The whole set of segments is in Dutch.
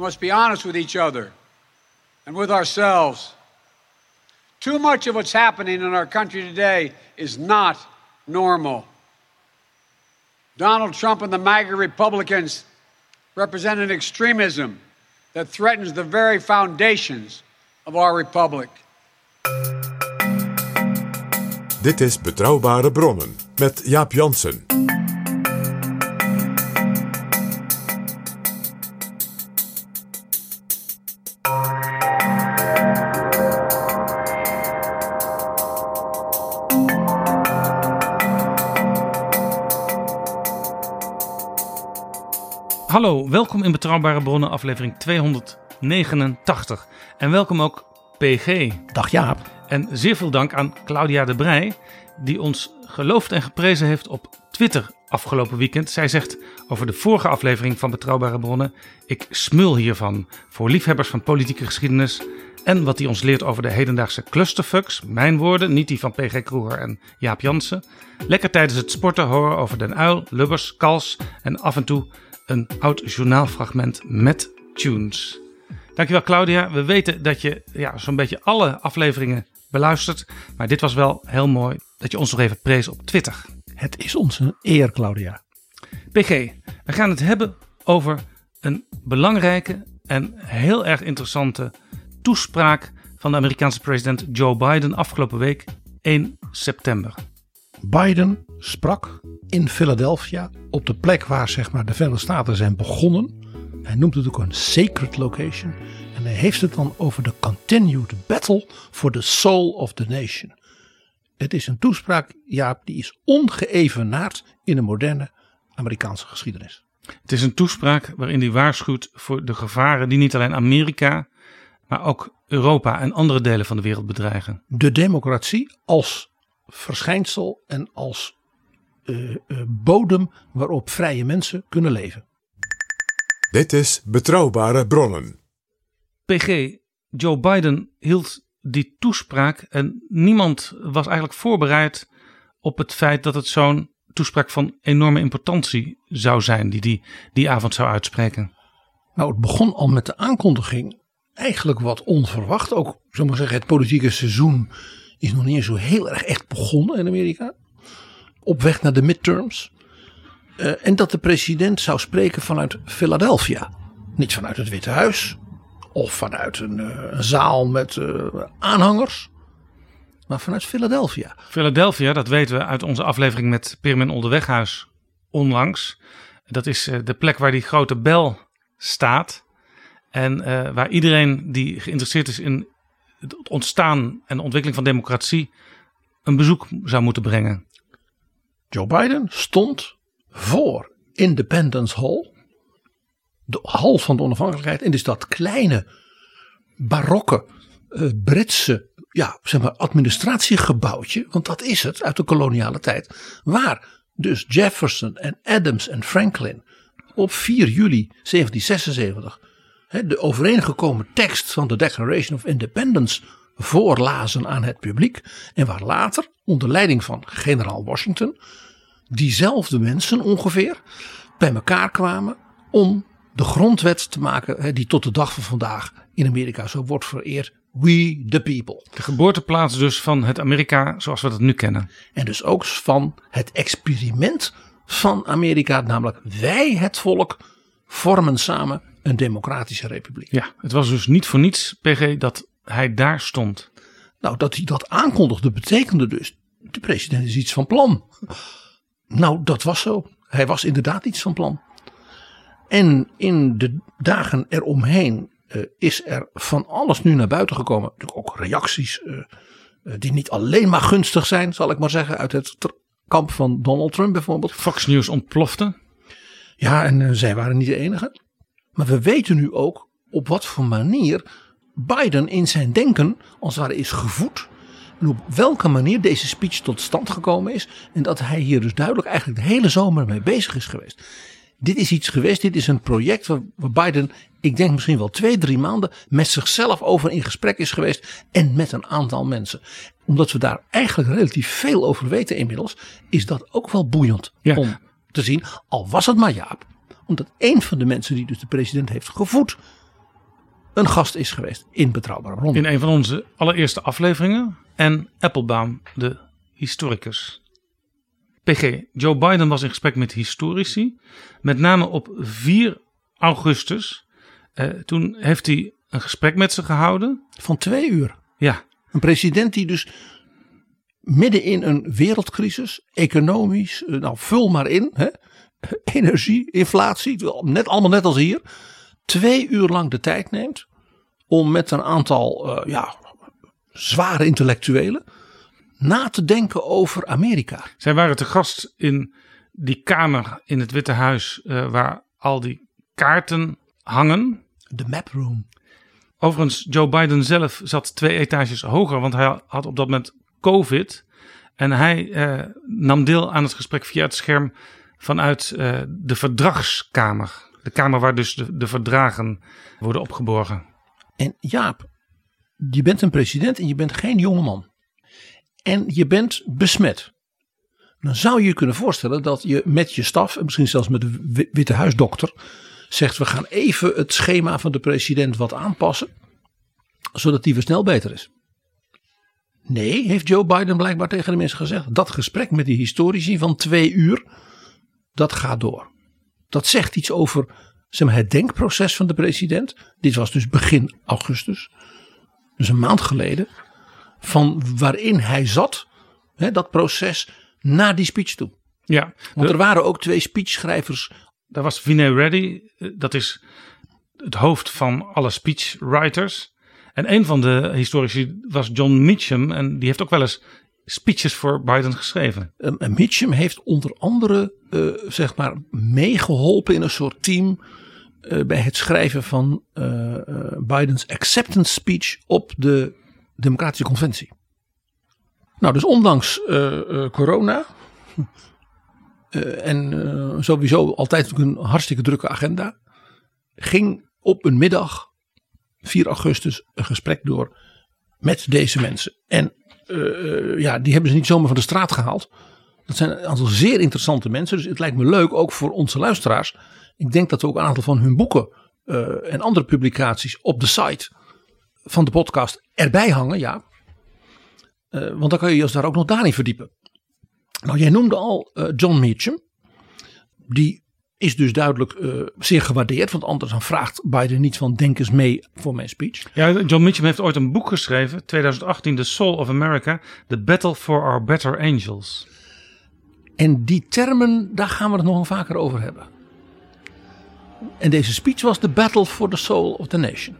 must be honest with each other and with ourselves. Too much of what's happening in our country today is not normal. Donald Trump and the MAGA Republicans represent an extremism that threatens the very foundations of our republic. Dit is Betrouwbare Bronnen met Jaap Jansen. Hallo, welkom in Betrouwbare Bronnen, aflevering 289. En welkom ook PG. Dag Jaap. En zeer veel dank aan Claudia de Brij, die ons geloofd en geprezen heeft op Twitter afgelopen weekend. Zij zegt over de vorige aflevering van Betrouwbare Bronnen: Ik smul hiervan voor liefhebbers van politieke geschiedenis. En wat hij ons leert over de hedendaagse clusterfucks. Mijn woorden, niet die van PG Kroeger en Jaap Jansen. Lekker tijdens het sporten horen over Den Uil, Lubbers, Kals en af en toe een oud journaalfragment met tunes. Dankjewel Claudia. We weten dat je ja, zo'n beetje alle afleveringen beluistert. Maar dit was wel heel mooi dat je ons nog even prees op Twitter. Het is ons een eer, Claudia. PG, we gaan het hebben over een belangrijke en heel erg interessante toespraak van de Amerikaanse president Joe Biden afgelopen week 1 september. Biden sprak in Philadelphia op de plek waar zeg maar, de Verenigde Staten zijn begonnen. Hij noemt het ook een sacred location. En hij heeft het dan over de continued battle for the soul of the nation. Het is een toespraak, Jaap, die is ongeëvenaard in de moderne Amerikaanse geschiedenis. Het is een toespraak waarin hij waarschuwt voor de gevaren die niet alleen Amerika, maar ook Europa en andere delen van de wereld bedreigen. De democratie als verschijnsel en als uh, uh, bodem waarop vrije mensen kunnen leven. Dit is Betrouwbare Bronnen. PG, Joe Biden hield die toespraak en niemand was eigenlijk voorbereid op het feit dat het zo'n toespraak van enorme importantie zou zijn die, die die avond zou uitspreken. Nou, het begon al met de aankondiging eigenlijk wat onverwacht. Ook, zullen maar zeggen, het politieke seizoen is nog niet eens zo heel erg echt begonnen in Amerika. Op weg naar de midterms. Uh, en dat de president zou spreken vanuit Philadelphia. Niet vanuit het Witte Huis. Of vanuit een, een zaal met uh, aanhangers. Maar vanuit Philadelphia. Philadelphia, dat weten we uit onze aflevering met Pirmin Onderweghuis onlangs. Dat is de plek waar die grote bel staat. En waar iedereen die geïnteresseerd is in het ontstaan en de ontwikkeling van democratie een bezoek zou moeten brengen. Joe Biden stond voor Independence Hall, de hal van de onafhankelijkheid, en dus dat kleine barokke uh, Britse ja, zeg maar administratiegebouwtje, want dat is het uit de koloniale tijd, waar dus Jefferson en Adams en Franklin op 4 juli 1776 de overeengekomen tekst van de Declaration of Independence voorlazen aan het publiek. En waar later, onder leiding van generaal Washington, diezelfde mensen ongeveer bij elkaar kwamen om de grondwet te maken die tot de dag van vandaag in Amerika zo wordt vereerd. We the people. De geboorteplaats dus van het Amerika zoals we dat nu kennen. En dus ook van het experiment van Amerika, namelijk wij het volk vormen samen een democratische republiek. Ja, het was dus niet voor niets, PG, dat hij daar stond. Nou, dat hij dat aankondigde betekende dus, de president is iets van plan. Nou, dat was zo. Hij was inderdaad iets van plan. En in de dagen eromheen uh, is er van alles nu naar buiten gekomen. Natuurlijk ook reacties uh, uh, die niet alleen maar gunstig zijn, zal ik maar zeggen, uit het kamp van Donald Trump bijvoorbeeld. Fox News ontplofte. Ja, en zij waren niet de enige. Maar we weten nu ook op wat voor manier Biden in zijn denken als het ware is gevoed. En op welke manier deze speech tot stand gekomen is. En dat hij hier dus duidelijk eigenlijk de hele zomer mee bezig is geweest. Dit is iets geweest, dit is een project waar, waar Biden, ik denk misschien wel twee, drie maanden met zichzelf over in gesprek is geweest. En met een aantal mensen. Omdat we daar eigenlijk relatief veel over weten inmiddels, is dat ook wel boeiend ja. om te zien. Al was het maar Jaap, omdat een van de mensen die dus de president heeft gevoed een gast is geweest in Betrouwbare Bronnen. In een van onze allereerste afleveringen. En Applebaum, de historicus. PG, Joe Biden was in gesprek met historici. Met name op 4 augustus. Eh, toen heeft hij een gesprek met ze gehouden. Van twee uur. Ja, Een president die dus midden in een wereldcrisis, economisch, eh, nou vul maar in, hè, energie, inflatie, net, allemaal net als hier, twee uur lang de tijd neemt om met een aantal eh, ja, zware intellectuelen na te denken over Amerika. zij waren te gast in die kamer in het Witte Huis. eh, waar al die kaarten hangen. De map room. Overigens, Joe Biden zelf zat twee etages hoger, want hij had op dat moment COVID. En hij eh, nam deel aan het gesprek via het scherm vanuit eh, de verdragskamer. De kamer waar dus de, de verdragen worden opgeborgen. En Jaap, je bent een president en je bent geen jongeman. En je bent besmet. Dan zou je je kunnen voorstellen dat je met je staf, en misschien zelfs met de Wi- Witte Huisdokter, zegt we gaan even het schema van de president wat aanpassen, zodat die weer snel beter is. Nee, heeft Joe Biden blijkbaar tegen de mensen gezegd. Dat gesprek met die historici van twee uur, dat gaat door. Dat zegt iets over zeg maar, het denkproces van de president. Dit was dus begin augustus, dus een maand geleden, van waarin hij zat, hè, dat proces, na die speech toe. Ja, Want de- er waren ook twee speechschrijvers. daar was Vinay Reddy. eh, Dat is het hoofd van alle speechwriters. En een van de historici was John Meacham. En die heeft ook wel eens speeches voor Biden geschreven. eh, Mitchum heeft onder andere eh, zeg maar meegeholpen in een soort team eh, bij het schrijven van eh, Bidens acceptance speech op de Democratische Conventie. Nou, dus ondanks corona en sowieso altijd een hartstikke drukke agenda, ging op een middag 4 augustus een gesprek door met deze mensen. En eh, ja, die hebben ze niet zomaar van de straat gehaald. Dat zijn een aantal zeer interessante mensen. Dus het lijkt me leuk, ook voor onze luisteraars. Ik denk dat we ook een aantal van hun boeken eh, en andere publicaties op de site van de podcast erbij hangen. Ja. Eh, want dan kan je je daar ook nog daarin verdiepen. Nou, jij noemde al eh, John Meacham. Die is dus duidelijk eh, zeer gewaardeerd. Want anders dan vraagt Biden niet van denk eens mee voor mijn speech. Ja, John Mitchum heeft ooit een boek geschreven, 2018, The Soul of America, The Battle for Our Better Angels. En die termen, daar gaan we het nog een vaker over hebben. En deze speech was The Battle for the Soul of the Nation.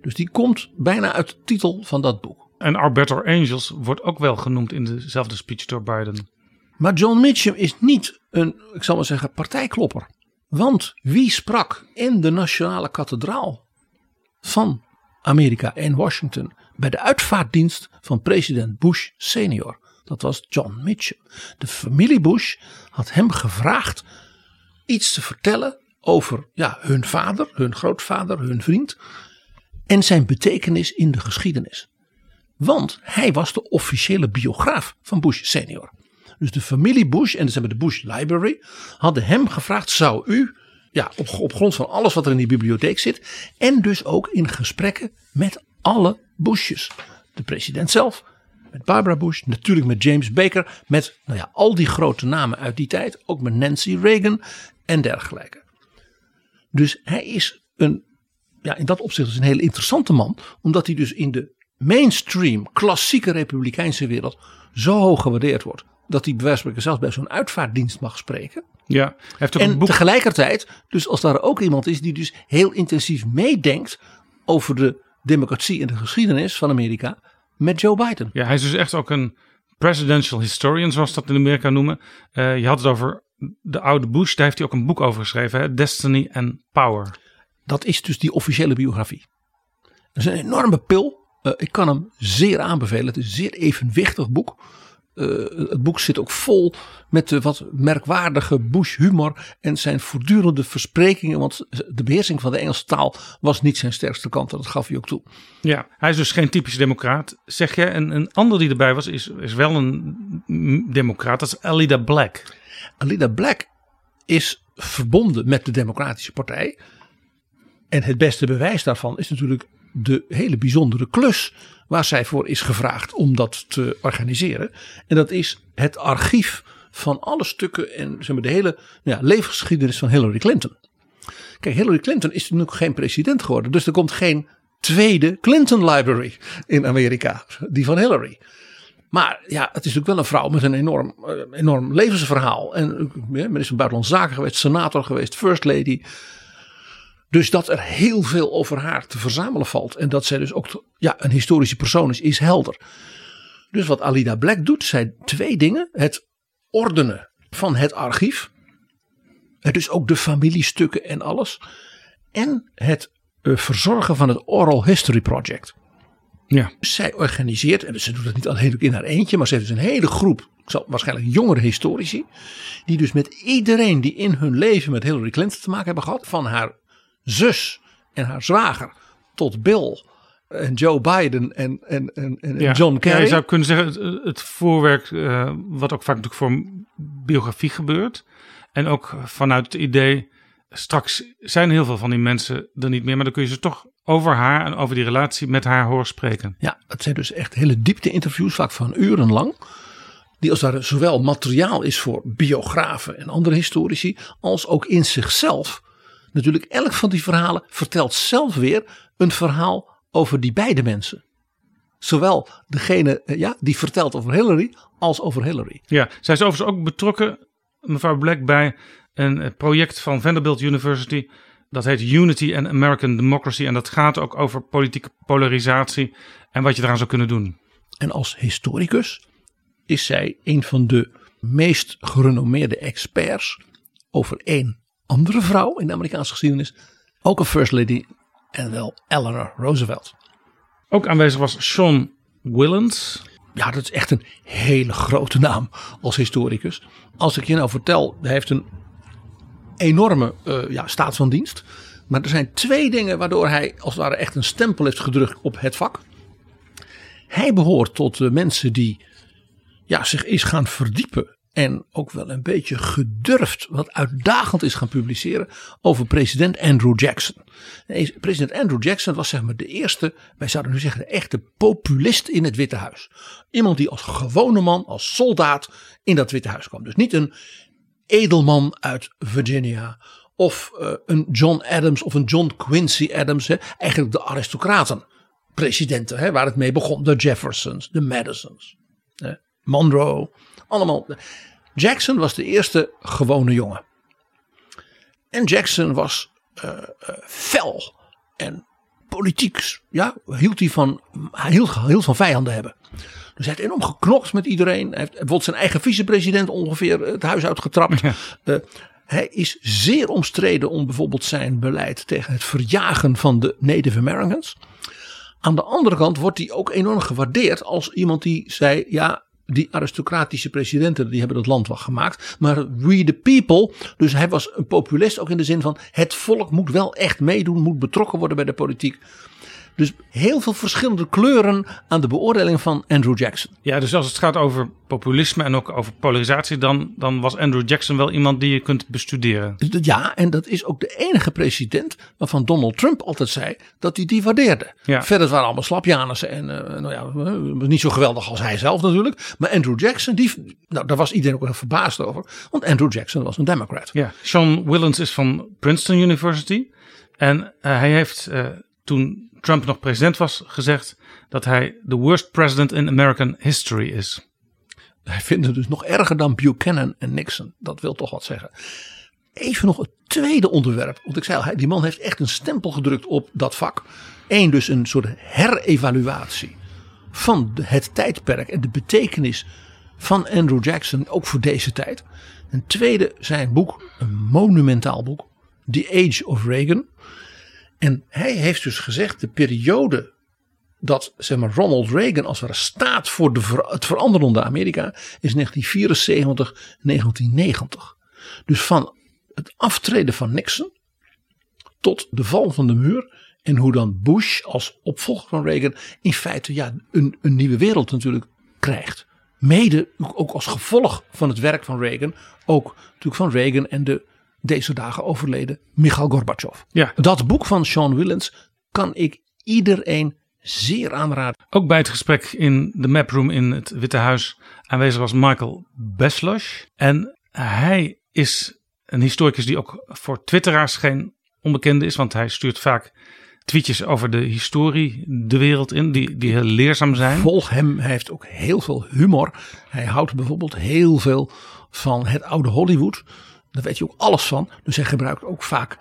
Dus die komt bijna uit de titel van dat boek. En Our Better Angels wordt ook wel genoemd in dezelfde speech door Biden. Maar John Mitchum is niet een, ik zal maar zeggen, partijklopper. Want wie sprak in de nationale kathedraal van Amerika en Washington bij de uitvaartdienst van president Bush senior? Dat was John Mitchum. De familie Bush had hem gevraagd iets te vertellen over ja, hun vader, hun grootvader, hun vriend en zijn betekenis in de geschiedenis. Want hij was de officiële biograaf van Bush senior. Dus de familie Bush en dus hebben de Bush Library hadden hem gevraagd: zou u, ja, op, op grond van alles wat er in die bibliotheek zit, en dus ook in gesprekken met alle Bushes, de president zelf, met Barbara Bush, natuurlijk met James Baker, met nou ja, al die grote namen uit die tijd, ook met Nancy Reagan en dergelijke. Dus hij is een, ja, in dat opzicht is een hele interessante man, omdat hij dus in de mainstream klassieke republikeinse wereld zo hoog gewaardeerd wordt. Dat hij bij wijze van spreken zelfs bij zo'n uitvaartdienst mag spreken. Ja, hij heeft ook een En boek. tegelijkertijd, dus als daar ook iemand is die dus heel intensief meedenkt over de democratie en de geschiedenis van Amerika met Joe Biden. Ja, hij is dus echt ook een presidential historian, zoals dat in Amerika noemen. Eh, je had het over de oude Bush, daar heeft hij ook een boek over geschreven, hè? Destiny and Power. Dat is dus die officiële biografie. Dat is een enorme pil. Eh, ik kan hem zeer aanbevelen. Het is een zeer evenwichtig boek. Eh, het boek zit ook vol met de wat merkwaardige Bush humor en zijn voortdurende versprekingen. Want de beheersing van de Engelse taal was niet zijn sterkste kant. en Dat gaf hij ook toe. Ja, hij is dus geen typische democraat, zeg je. En een ander die erbij was, is, is wel een democraat. Dat is Alida Black. Alida Black is verbonden met de Democratische Partij. En het beste bewijs daarvan is natuurlijk de hele bijzondere klus waar zij voor is gevraagd om dat te organiseren. En dat is het archief van alle stukken en zeg maar, de hele ja, levensgeschiedenis van Hillary Clinton. Kijk, Hillary Clinton is natuurlijk geen president geworden, dus er komt geen tweede Clinton Library in Amerika, die van Hillary. Maar ja, het is natuurlijk wel een vrouw met een enorm, eh, enorm levensverhaal. En eh, minister van Buitenlandse Zaken geweest, senator geweest, first lady. Dus dat er heel veel over haar te verzamelen valt. En dat zij dus ook ja, een historische persoon is, is helder. Dus wat Alida Black doet, zijn twee dingen. Het ordenen van het archief. Dus ook de familiestukken en alles. En het eh, verzorgen van het Oral History Project. Ja. Zij organiseert, en ze doet het niet alleen in haar eentje, maar ze heeft dus een hele groep, zal waarschijnlijk jongere historici, die dus met iedereen die in hun leven met Hillary Clinton te maken hebben gehad, van haar zus en haar zwager tot Bill en Joe Biden en, en, en, en Ja. John Kerry. Ja, je zou kunnen zeggen, het, het voorwerk, eh, wat ook vaak natuurlijk voor biografie gebeurt. En ook vanuit het idee, straks zijn heel veel van die mensen er niet meer. Maar dan kun je ze toch over haar en over die relatie met haar horen spreken. Ja, het zijn dus echt hele diepte interviews, vaak van uren lang. Die als daar zowel materiaal is voor biografen en andere historici, als ook in zichzelf. Natuurlijk, elk van die verhalen vertelt zelf weer een verhaal over die beide mensen. Zowel degene eh, ja, die vertelt over Hillary, als over Hillary. Ja, zij is overigens ook betrokken, mevrouw Black, bij een eh, project van Vanderbilt University. Dat heet Unity and American Democracy. En dat gaat ook over politieke polarisatie en wat je eraan zou kunnen doen. En als historicus is zij een van de meest gerenommeerde experts over één andere vrouw in de Amerikaanse geschiedenis. Ook een first lady en wel Eleanor Roosevelt. Ook aanwezig was Sean Willens. Ja, dat is echt een hele grote naam als historicus. Als ik je nou vertel, hij heeft een enorme eh, ja, staat van dienst. Maar er zijn twee dingen waardoor hij als het ware echt een stempel heeft gedrukt op het vak. Hij behoort tot de mensen die ja, zich is gaan verdiepen. En ook wel een beetje gedurfd, wat uitdagend is gaan publiceren over president Andrew Jackson. President Andrew Jackson was zeg maar de eerste, wij zouden nu zeggen de echte populist in het Witte Huis. Iemand die als gewone man, als soldaat in dat Witte Huis kwam. Dus niet een edelman uit Virginia of eh, een John Adams of een John Quincy Adams. Hè. Eigenlijk de aristocraten, presidenten hè, waar het mee begon. De Jeffersons, de Madisons, Monroe, allemaal. Jackson was de eerste gewone jongen. En Jackson was eh, eh, fel en politiek. Ja, hield hij van, hij hield, van vijanden hebben. Dus hij heeft enorm geknokt met iedereen. Hij heeft bijvoorbeeld zijn eigen vicepresident ongeveer het huis uitgetrapt. Eh, hij is zeer omstreden om bijvoorbeeld zijn beleid tegen het verjagen van de Native Americans. Aan de andere kant wordt hij ook enorm gewaardeerd als iemand die zei: ja, die aristocratische presidenten die hebben het land wel gemaakt. Maar we the people. Dus hij was een populist ook in de zin van het volk moet wel echt meedoen, moet betrokken worden bij de politiek. Dus heel veel verschillende kleuren aan de beoordeling van Andrew Jackson. Ja, dus als het gaat over populisme en ook over polarisatie, dan, dan was Andrew Jackson wel iemand die je kunt bestuderen. Ja, en dat is ook de enige president waarvan Donald Trump altijd zei dat hij die waardeerde. Ja. Verder waren allemaal slapjaners en uh, nou ja, uh, niet zo geweldig als hij zelf natuurlijk. Maar Andrew Jackson, die, nou, daar was iedereen ook heel verbaasd over. Want Andrew Jackson was een democrat. Ja, Sean Willens is van Princeton University. En uh, hij heeft toen Trump nog president was gezegd dat hij de worst president in American history is. Hij vindt het dus nog erger dan Buchanan en Nixon. Dat wil toch wat zeggen. Even nog het tweede onderwerp. Want ik zei al, die man heeft echt een stempel gedrukt op dat vak. Eén, dus een soort herevaluatie van het tijdperk en de betekenis van Andrew Jackson, ook voor deze tijd. Een tweede, zijn boek, een monumentaal boek, The Age of Reagan. En hij heeft dus gezegd, de periode dat zeg maar, Ronald Reagan als ware staat voor de het veranderende Amerika is 1974, 1990. Dus van het aftreden van Nixon tot de val van de muur en hoe dan Bush als opvolger van Reagan in feite ja, een, een nieuwe wereld natuurlijk krijgt. Mede ook als gevolg van het werk van Reagan, ook natuurlijk van Reagan en de deze dagen overleden Michail Gorbachev. Ja. Dat boek van Sean Willens kan ik iedereen zeer aanraden. Ook bij het gesprek in de maproom in het Witte Huis aanwezig was Michael Beslosh. En hij is een historicus die ook voor twitteraars geen onbekende is. Want hij stuurt vaak tweetjes over de historie de wereld in. Die, die heel leerzaam zijn. Volg hem, hij heeft ook heel veel humor. Hij houdt bijvoorbeeld heel veel van het oude Hollywood. Daar weet je ook alles van. Dus hij gebruikt ook vaak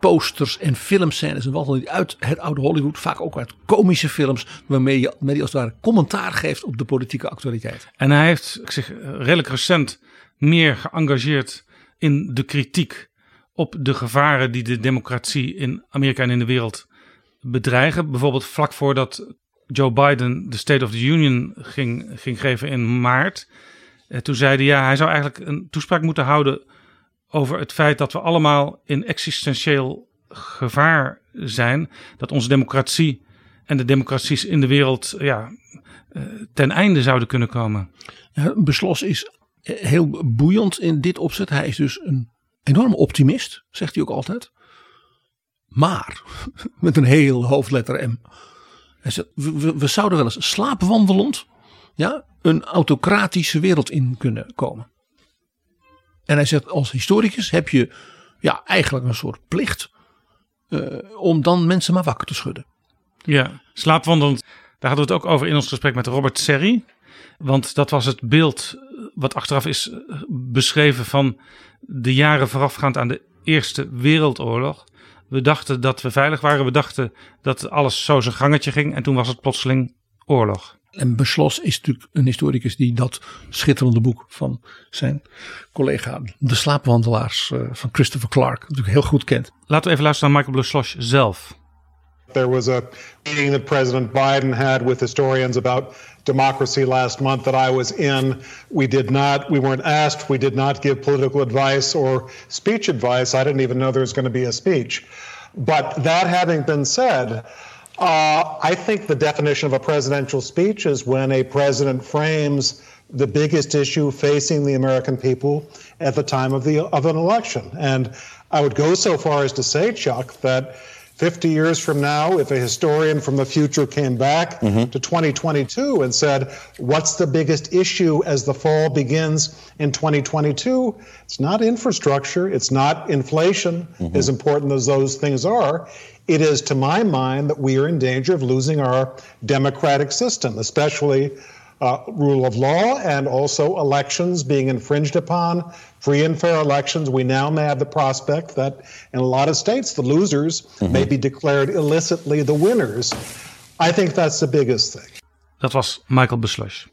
posters en filmscènes en wat dan niet uit het oude Hollywood. Vaak ook uit komische films. Waarmee je, als het ware commentaar geeft op de politieke actualiteit. En hij heeft zich redelijk recent meer geëngageerd in de kritiek op de gevaren die de democratie in Amerika en in de wereld bedreigen. Bijvoorbeeld vlak voordat Joe Biden de State of the Union ging, ging geven in maart. Eh, toen zei hij ja, hij zou eigenlijk een toespraak moeten houden over het feit dat we allemaal in existentieel gevaar zijn. Dat onze democratie en de democraties in de wereld ja, eh, ten einde zouden kunnen komen. Beslos is heel boeiend in dit opzet. Hij is dus een enorm optimist, zegt hij ook altijd. Maar, met een heel hoofdletter M. Hij zegt, we- we zouden wel eens slaapwandelend ja, een autocratische wereld in kunnen komen. En hij zegt, als historicus heb je ja, eigenlijk een soort plicht eh, om dan mensen maar wakker te schudden. Ja, slaapwandelend. Daar hadden we het ook over in ons gesprek met Robert Serri. Want dat was het beeld wat achteraf is eh, beschreven van de jaren voorafgaand aan de Eerste Wereldoorlog. We dachten dat we veilig waren. We dachten dat alles zo zijn gangetje ging. En toen was het plotseling oorlog. En Beslos is natuurlijk een historicus die dat schitterende boek van zijn collega De Slaapwandelaars eh, van Christopher Clark natuurlijk heel goed kent. Laten we even luisteren naar Michael Bluslosh zelf. There was a meeting that President Biden had with historians about democracy last month that I was in. We did not, we weren't asked, we did not give political advice or speech advice. I didn't even know there was going to be a speech. But that having been said, uh, I think the definition of a presidential speech is when a president frames the biggest issue facing the American people at the time of the of an election. And I would go so far as to say, Chuck, that 50 years from now, if a historian from the future came back to 2022 and said, What's the biggest issue as the fall begins in 2022? It's not infrastructure, it's not inflation, as important as those things are. It is, to my mind, that we are in danger of losing our democratic system, especially uh, rule of law and also elections being infringed upon, free and fair elections. We now may have the prospect that in a lot of states, the losers may be declared illicitly the winners. I think that's the biggest thing. Dat was Michael Bluslosh.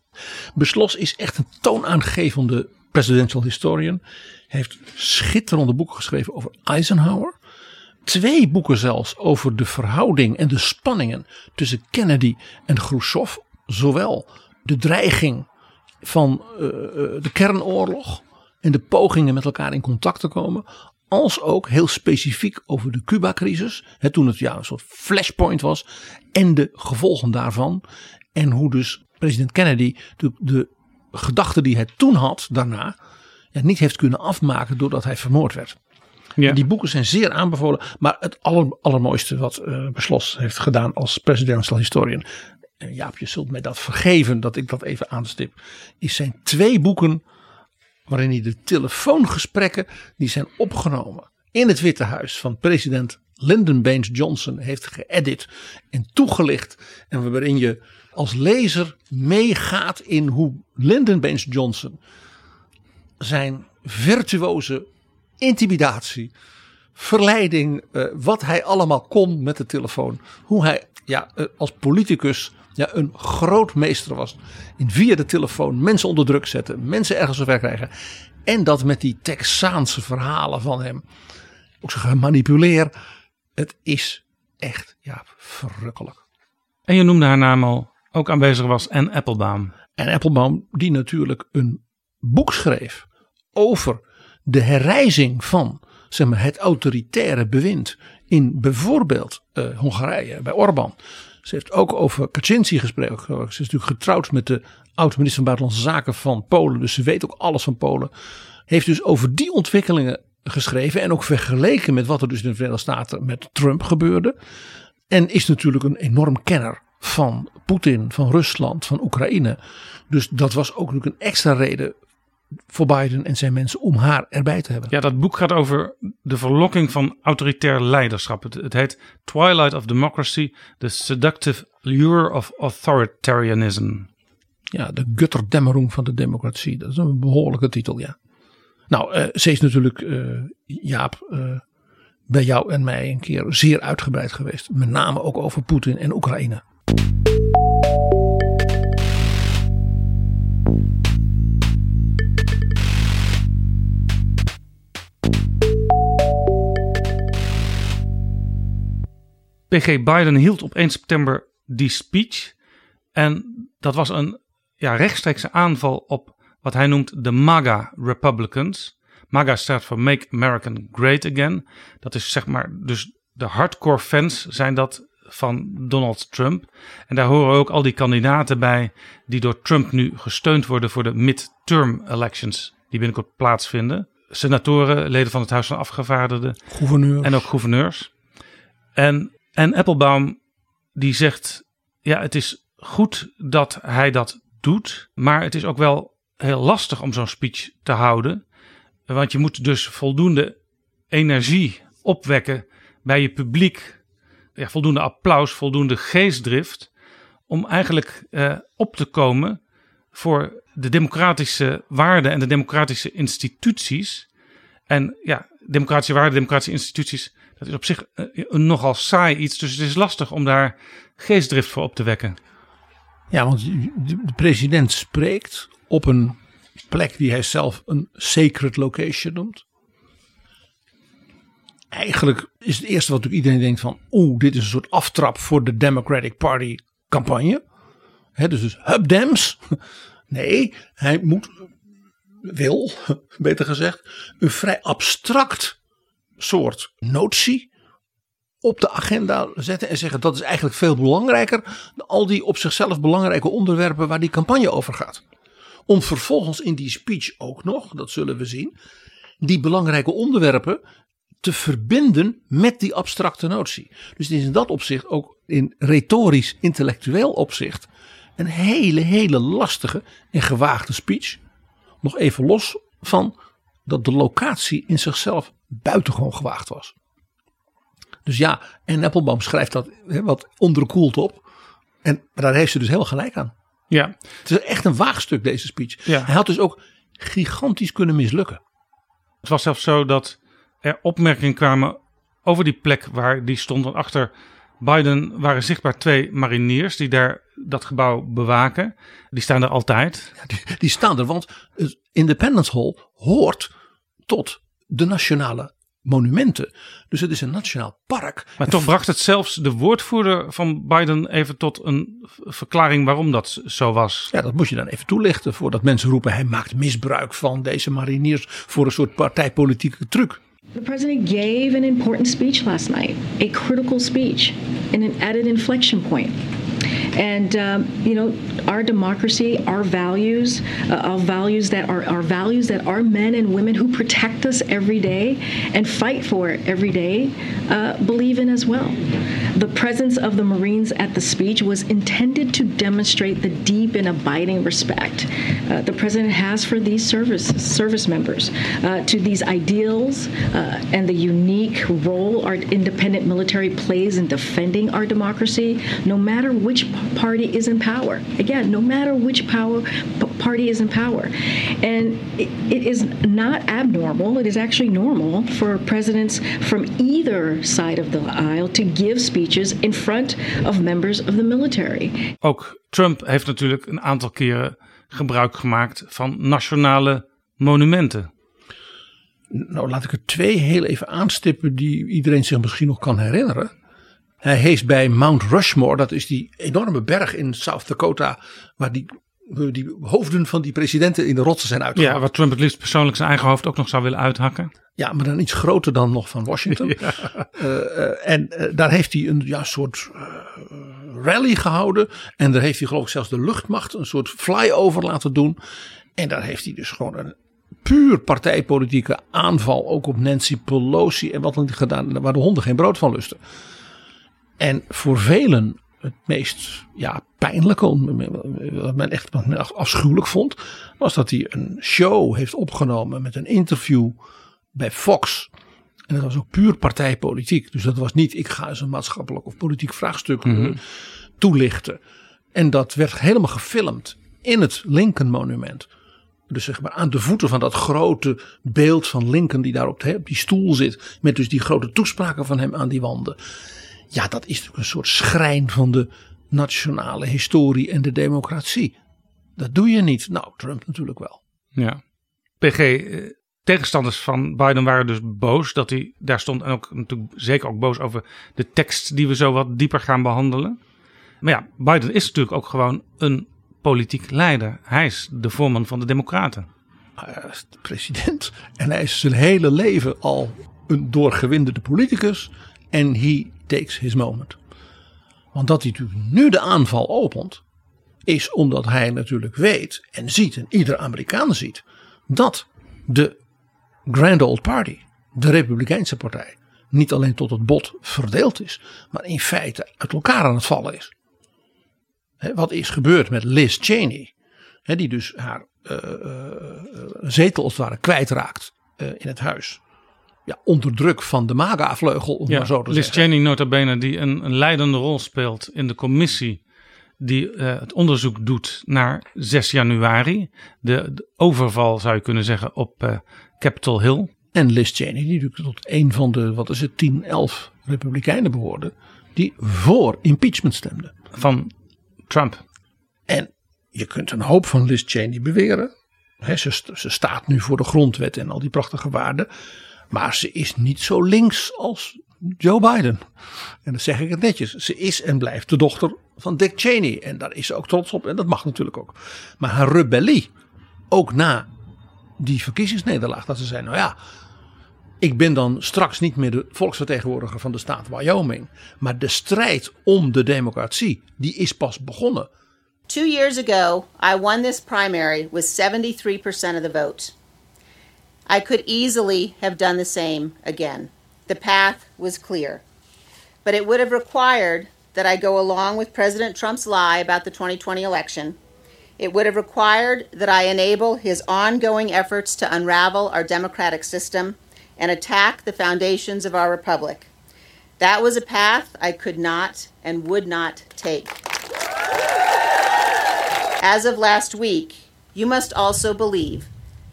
Beslos is echt een toonaangevende presidential historian. Hij heeft schitterende boeken geschreven over Eisenhower. Twee boeken zelfs over de verhouding en de spanningen tussen Kennedy en Khrushchev. Zowel de dreiging van eh, eh, de kernoorlog en de pogingen met elkaar in contact te komen. Als ook heel specifiek over de Cuba-crisis. Toen het ja, een soort flashpoint was. En de gevolgen daarvan. En hoe dus president Kennedy de, de gedachten die hij toen had daarna. Ja, niet heeft kunnen afmaken doordat hij vermoord werd. Ja. Die boeken zijn zeer aanbevolen. Maar het aller, allermooiste wat eh Beslos heeft gedaan als presidential historian. En Jaap, je zult mij dat vergeven dat ik dat even aanstip. Is zijn twee boeken waarin hij de telefoongesprekken die zijn opgenomen in het Witte Huis van president Lyndon Baines Johnson heeft geëdit en toegelicht. En waarin je als lezer meegaat in hoe Lyndon Baines Johnson zijn virtuoze intimidatie, verleiding, eh, wat hij allemaal kon met de telefoon. Hoe hij ja, eh, als politicus ja, een groot meester was. In via de telefoon mensen onder druk zetten, mensen ergens zover krijgen. En dat met die Texaanse verhalen van hem. Ook zo gemanipuleer. Het is echt ja, verrukkelijk. En je noemde haar naam al, ook aanwezig was en Applebaum. En Applebaum die natuurlijk een boek schreef over de herrijzing van zeg maar, het autoritaire bewind in bijvoorbeeld eh, Hongarije bij Orbán. Ze heeft ook over Kaczynski gesproken. Ze is natuurlijk getrouwd met de oud-minister van Buitenlandse Zaken van Polen. Dus ze weet ook alles van Polen. Heeft dus over die ontwikkelingen geschreven. En ook vergeleken met wat er dus in de Verenigde Staten met Trump gebeurde. En is natuurlijk een enorm kenner van Poetin, van Rusland, van Oekraïne. Dus dat was ook natuurlijk een extra reden voor Biden en zijn mensen om haar erbij te hebben. Ja, dat boek gaat over de verlokking van autoritair leiderschap. Het, het heet Twilight of Democracy: The Seductive Lure of Authoritarianism. Ja, de gutterdämmerung van de democratie. Dat is een behoorlijke titel, ja. Nou, uh, ze is natuurlijk, uh, Jaap, uh, bij jou en mij een keer zeer uitgebreid geweest. Met name ook over Poetin en Oekraïne. PG Biden hield op 1 september die speech. En dat was een ja, rechtstreekse aanval op wat hij noemt de MAGA Republicans. MAGA staat voor Make America Great Again. Dat is zeg maar, dus de hardcore fans zijn dat van Donald Trump. En daar horen ook al die kandidaten bij die door Trump nu gesteund worden voor de midterm elections die binnenkort plaatsvinden. Senatoren, leden van het Huis van Afgevaardigden. Gouverneurs. En ook gouverneurs. En, en Applebaum die zegt, ja het is goed dat hij dat doet, maar het is ook wel heel lastig om zo'n speech te houden. Want je moet dus voldoende energie opwekken bij je publiek. Ja, voldoende applaus, voldoende geestdrift. Om eigenlijk eh, op te komen voor de democratische waarden en de democratische instituties. En ja, democratische waarden, democratische instituties, dat is op zich een nogal saai iets. Dus het is lastig om daar geestdrift voor op te wekken. Ja, want de president spreekt op een plek die hij zelf een sacred location noemt. Eigenlijk is het eerste wat iedereen denkt van, oeh, dit is een soort aftrap voor de Democratic Party campagne. He, dus, dus hub dems. Nee, hij moet, wil, beter gezegd, een vrij abstract soort notie op de agenda zetten en zeggen dat is eigenlijk veel belangrijker dan al die op zichzelf belangrijke onderwerpen waar die campagne over gaat. Om vervolgens in die speech ook nog, dat zullen we zien, die belangrijke onderwerpen te verbinden met die abstracte notie. Dus het is in dat opzicht ook in retorisch intellectueel opzicht een hele hele lastige en gewaagde speech. Nog even los van dat de locatie in zichzelf buitengewoon gewaagd was. Dus ja, en Applebaum schrijft dat he, wat onderkoeld op. En daar heeft ze dus heel gelijk aan. Ja. Het is echt een waagstuk deze speech. Ja. Hij had dus ook gigantisch kunnen mislukken. Het was zelfs zo dat er opmerkingen kwamen over die plek waar die stond. Want achter Biden waren zichtbaar twee mariniers die daar dat gebouw bewaken. Die staan er altijd. Ja, die, die staan er, want het Independence Hall hoort tot de nationale monumenten. Dus het is een nationaal park. Maar toch bracht het zelfs de woordvoerder van Biden even tot een verklaring waarom dat zo was. Ja, dat moet je dan even toelichten voordat mensen roepen hij maakt misbruik van deze mariniers voor een soort partijpolitieke truc. The president gave an important speech last night, a critical speech, in an added inflection point. And um, you know, our democracy, our values, uh, our values that are our values that our men and women who protect us every day and fight for it every day uh, believe in as well. The presence of the Marines at the speech was intended to demonstrate the deep and abiding respect uh, the president has for these service service members, uh, to these ideals, uh, and the unique role our independent military plays in defending our democracy, no matter which party is in power. Again, no matter which power party is in power. And it, it is not abnormal, it is actually normal for presidents from either side of the aisle to give speeches in front of members of the military. Ook Trump heeft natuurlijk een aantal keren gebruik gemaakt van nationale monumenten. Nou, laat ik er twee heel even aanstippen die iedereen zich misschien nog kan herinneren. Hij heeft bij Mount Rushmore, dat is die enorme berg in South Dakota, waar die, die hoofden van die presidenten in de rotsen zijn uitgehaald. Ja, waar Trump het liefst persoonlijk zijn eigen hoofd ook nog zou willen uithakken. Ja, maar dan iets groter dan nog van Washington. Ja. Uh, uh, en uh, daar heeft hij een ja, soort rally gehouden. En daar heeft hij geloof ik zelfs de luchtmacht een soort flyover laten doen. En daar heeft hij dus gewoon een puur partijpolitieke aanval ook op Nancy Pelosi en wat dan gedaan, waar de honden geen brood van lusten. En voor velen het meest ja, pijnlijke, wat men echt afschuwelijk vond, was dat hij een show heeft opgenomen met een interview bij Fox. En dat was ook puur partijpolitiek. Dus dat was niet, ik ga eens een maatschappelijk of politiek vraagstuk mm toelichten. En dat werd helemaal gefilmd in het Lincoln Monument. Dus zeg maar aan de voeten van dat grote beeld van Lincoln die daar op die stoel zit. Met dus die grote toespraken van hem aan die wanden. Ja, dat is natuurlijk een soort schrijn van de nationale historie en de democratie. Dat doe je niet. Nou, Trump natuurlijk wel. Ja. PG, eh, tegenstanders van Biden waren dus boos dat hij daar stond. En ook natuurlijk zeker ook boos over de tekst die we zo wat dieper gaan behandelen. Maar ja, Biden is natuurlijk ook gewoon een politiek leider. Hij is de voorman van de Democraten. Hij is de president en hij is zijn hele leven al een doorgewinterde politicus. En he takes his moment. Want dat hij nu de aanval opent, is omdat hij natuurlijk weet en ziet, en ieder Amerikaan ziet, dat de Grand Old Party, de Republikeinse partij, niet alleen tot het bot verdeeld is, maar in feite uit elkaar aan het vallen is. wat is gebeurd met Liz Cheney, die dus haar uh, uh, zetel als het ware kwijtraakt in het huis ja, onder druk van de MAGA-vleugel, om maar zo te Liz zeggen. Cheney nota bene die een, een, leidende rol speelt in de commissie die uh, het onderzoek doet naar 6 januari. De, de, overval zou je kunnen zeggen op uh, Capitol Hill. En Liz Cheney die natuurlijk tot een van de, wat is het, 10, 11 republikeinen behoorde. Die voor impeachment stemden. Van Trump. En je kunt een hoop van Liz Cheney beweren. He, ze, ze staat nu voor de grondwet en al die prachtige waarden. Maar ze is niet zo links als Joe Biden. En dan zeg ik het netjes. Ze is en blijft de dochter van Dick Cheney. En daar is ze ook trots op. En dat mag natuurlijk ook. Maar haar rebellie, ook na die verkiezingsnederlaag, dat ze zei: Nou ja, ik ben dan straks niet meer de volksvertegenwoordiger van de staat Wyoming. Maar de strijd om de democratie, die is pas begonnen. Two years ago, I won this primary with 73% of the vote. I could easily have done the same again. The path was clear. But it would have required that I go along with President Trump's lie about the 2020 election. It would have required that I enable his ongoing efforts to unravel our democratic system and attack the foundations of our republic. That was a path I could not and would not take. As of last week, you must also believe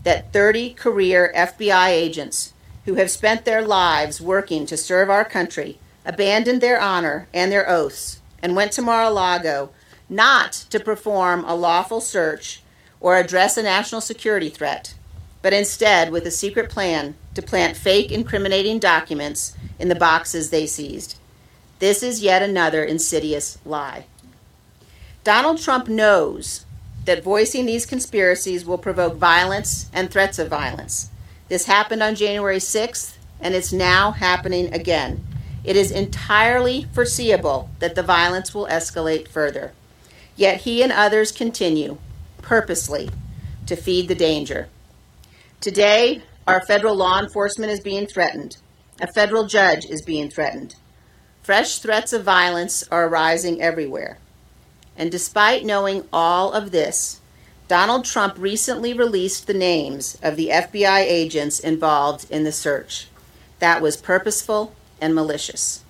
that 30 career FBI agents who have spent their lives working to serve our country abandoned their honor and their oaths and went to Mar a Lago not to perform a lawful search or address a national security threat, but instead with a secret plan to plant fake incriminating documents in the boxes they seized. This is yet another insidious lie. Donald Trump knows that voicing these conspiracies will provoke violence and threats of violence. This happened on January 6th, and it's now happening again. It is entirely foreseeable that the violence will escalate further. Yet he and others continue, purposely, to feed the danger. Today, our federal law enforcement is being threatened. A federal judge is being threatened. Fresh threats of violence are arising everywhere. And despite knowing all of this, Donald Trump recently released the names of the FBI agents involved in the search. That was purposeful and malicious.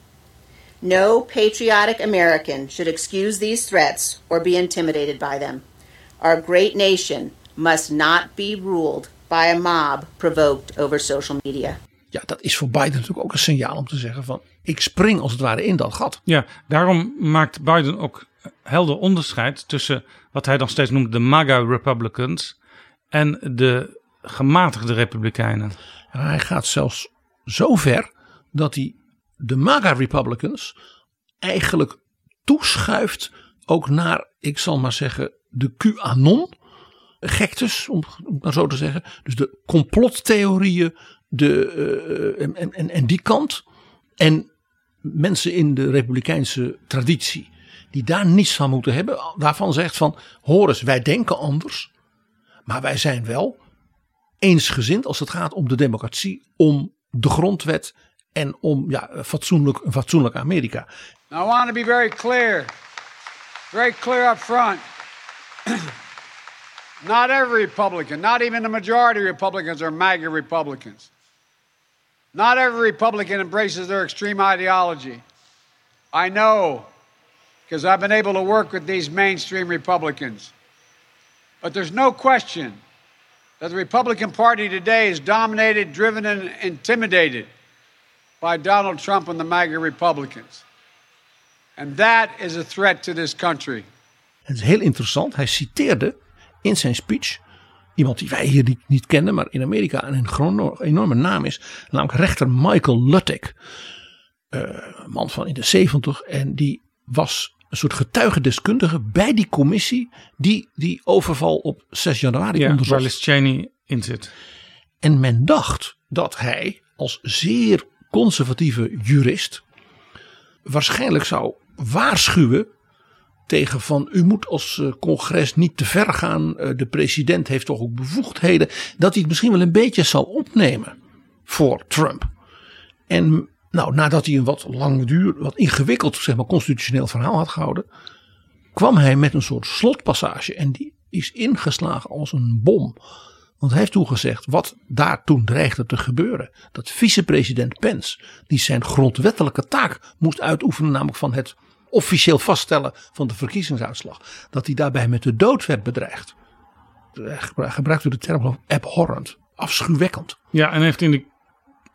No patriotic American should excuse these threats or be intimidated by them. Our great nation must not be ruled by a mob provoked over social media. Ja, dat is voor Biden natuurlijk ook een signaal om te zeggen van ik spring als het ware in dat gat. Ja, daarom maakt Biden ook helder onderscheid tussen wat hij dan steeds noemt de MAGA Republicans en de gematigde Republikeinen. Hij gaat zelfs zo ver dat hij de MAGA Republicans eigenlijk toeschuift ook naar, ik zal maar zeggen, de QAnon gektes, om het maar zo te zeggen. Dus de complottheorieën de, uh, en, en, en die kant. En mensen in de republikeinse traditie die daar niets van moeten hebben. Daarvan zegt van, hoor eens, wij denken anders. Maar wij zijn wel eensgezind als het gaat om de democratie, om de grondwet en om ja, fatsoenlijk, een fatsoenlijk Amerika. Now, I want to be very clear, very clear up front. not every Republican, not even the majority of Republicans are MAGA Republicans. Not every Republican embraces their extreme ideology. I know because I've been able to work with these mainstream Republicans. But there's no question that the Republican Party today is dominated, driven, and intimidated by Donald Trump and the MAGA Republicans. And that is a threat to this country. Het is heel interessant. Hij citeerde in zijn speech iemand die wij hier niet, kennen, maar in Amerika een enorme naam is. Namelijk rechter Michael Luttig. Uh, man van in de 70 en die was een soort getuigendeskundige bij die commissie die die overval op 6 januari ja, onderzocht. Waar Liz Cheney in zit. En men dacht dat hij als zeer conservatieve jurist waarschijnlijk zou waarschuwen tegen van u moet als eh, congres niet te ver gaan. Eh, de president heeft toch ook bevoegdheden. Dat hij het misschien wel een beetje zal opnemen voor Trump. En nou, nadat hij een wat langdurig, wat ingewikkeld zeg maar, constitutioneel verhaal had gehouden, kwam hij met een soort slotpassage. En die is ingeslagen als een bom. Want hij heeft toegezegd wat daar toen dreigde te gebeuren. Dat vicepresident Pence, die zijn grondwettelijke taak moest uitoefenen, namelijk van het officieel vaststellen van de verkiezingsuitslag. Dat hij daarbij met de dood werd bedreigd. Hij gebruikte de term abhorrent, afschuwwekkend. Ja, en heeft in, de,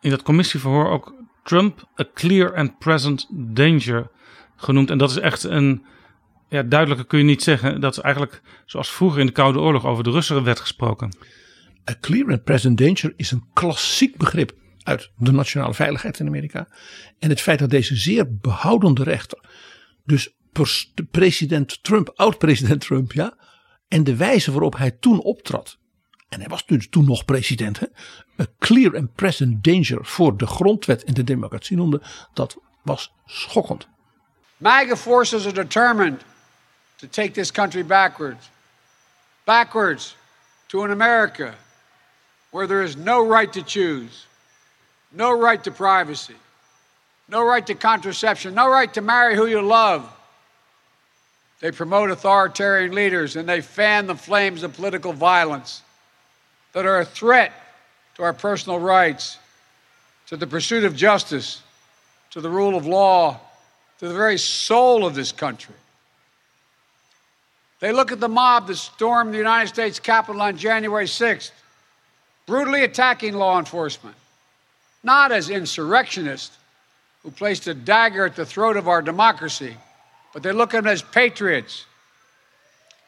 in dat commissieverhoor ook Trump a clear and present danger genoemd. En dat is echt een, ja, duidelijker kun je niet zeggen. Dat is eigenlijk zoals vroeger in de Koude Oorlog over de Russen werd gesproken. A clear and present danger is een klassiek begrip uit de nationale veiligheid in Amerika. En het feit dat deze zeer behoudende rechter, dus president Trump, oud-president Trump, ja, en de wijze waarop hij toen optrad, en hij was dus toen nog president, hè, a clear and present danger voor de grondwet en de democratie noemde, dat was schokkend. MAGA forces are determined to take this country backwards. Backwards to an America where there is no right to choose, no right to privacy, no right to contraception, no right to marry who you love. They promote authoritarian leaders and they fan the flames of political violence that are a threat to our personal rights, to the pursuit of justice, to the rule of law, to the very soul of this country. They look at the mob that stormed the United States Capitol on January 6th, brutally attacking law enforcement, not as insurrectionists who placed a dagger at the throat of our democracy, but they look at them as patriots.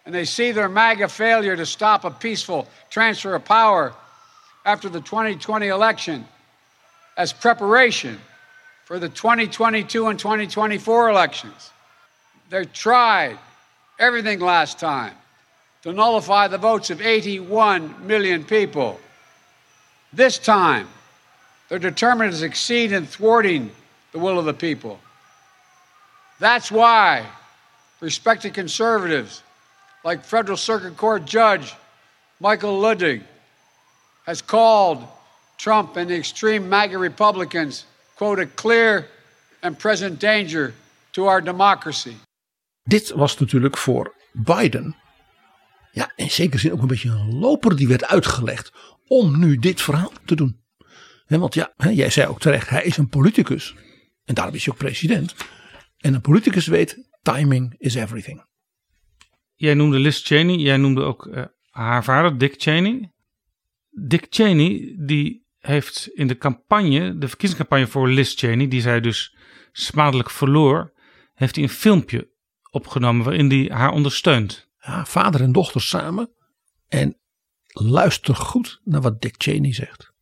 And they see their MAGA failure to stop a peaceful transfer of power after the 2020 election as preparation for the 2022 and 2024 elections. They tried everything last time to nullify the votes of 81 million people. This time, they're determined to succeed in thwarting the will of the people. That's why respected conservatives like Federal Circuit Court Judge Michael Ludwig has called Trump and the extreme MAGA Republicans, quote, a clear and present danger to our democracy. Dit was natuurlijk voor Biden, ja, in zekere zin ook een beetje een loper die werd uitgelegd om nu dit verhaal te doen. want ja, jij zei ook terecht, hij is een politicus. En daarom is hij ook president. En een politicus weet, timing is everything. Jij noemde Liz Cheney, jij noemde ook uh, haar vader, Dick Cheney. Dick Cheney, die heeft in de campagne, de verkiezingscampagne voor Liz Cheney, die zij dus smadelijk verloor, heeft hij een filmpje opgenomen waarin hij haar ondersteunt. Ja, vader en dochter samen. En luister goed naar wat Dick Cheney zegt.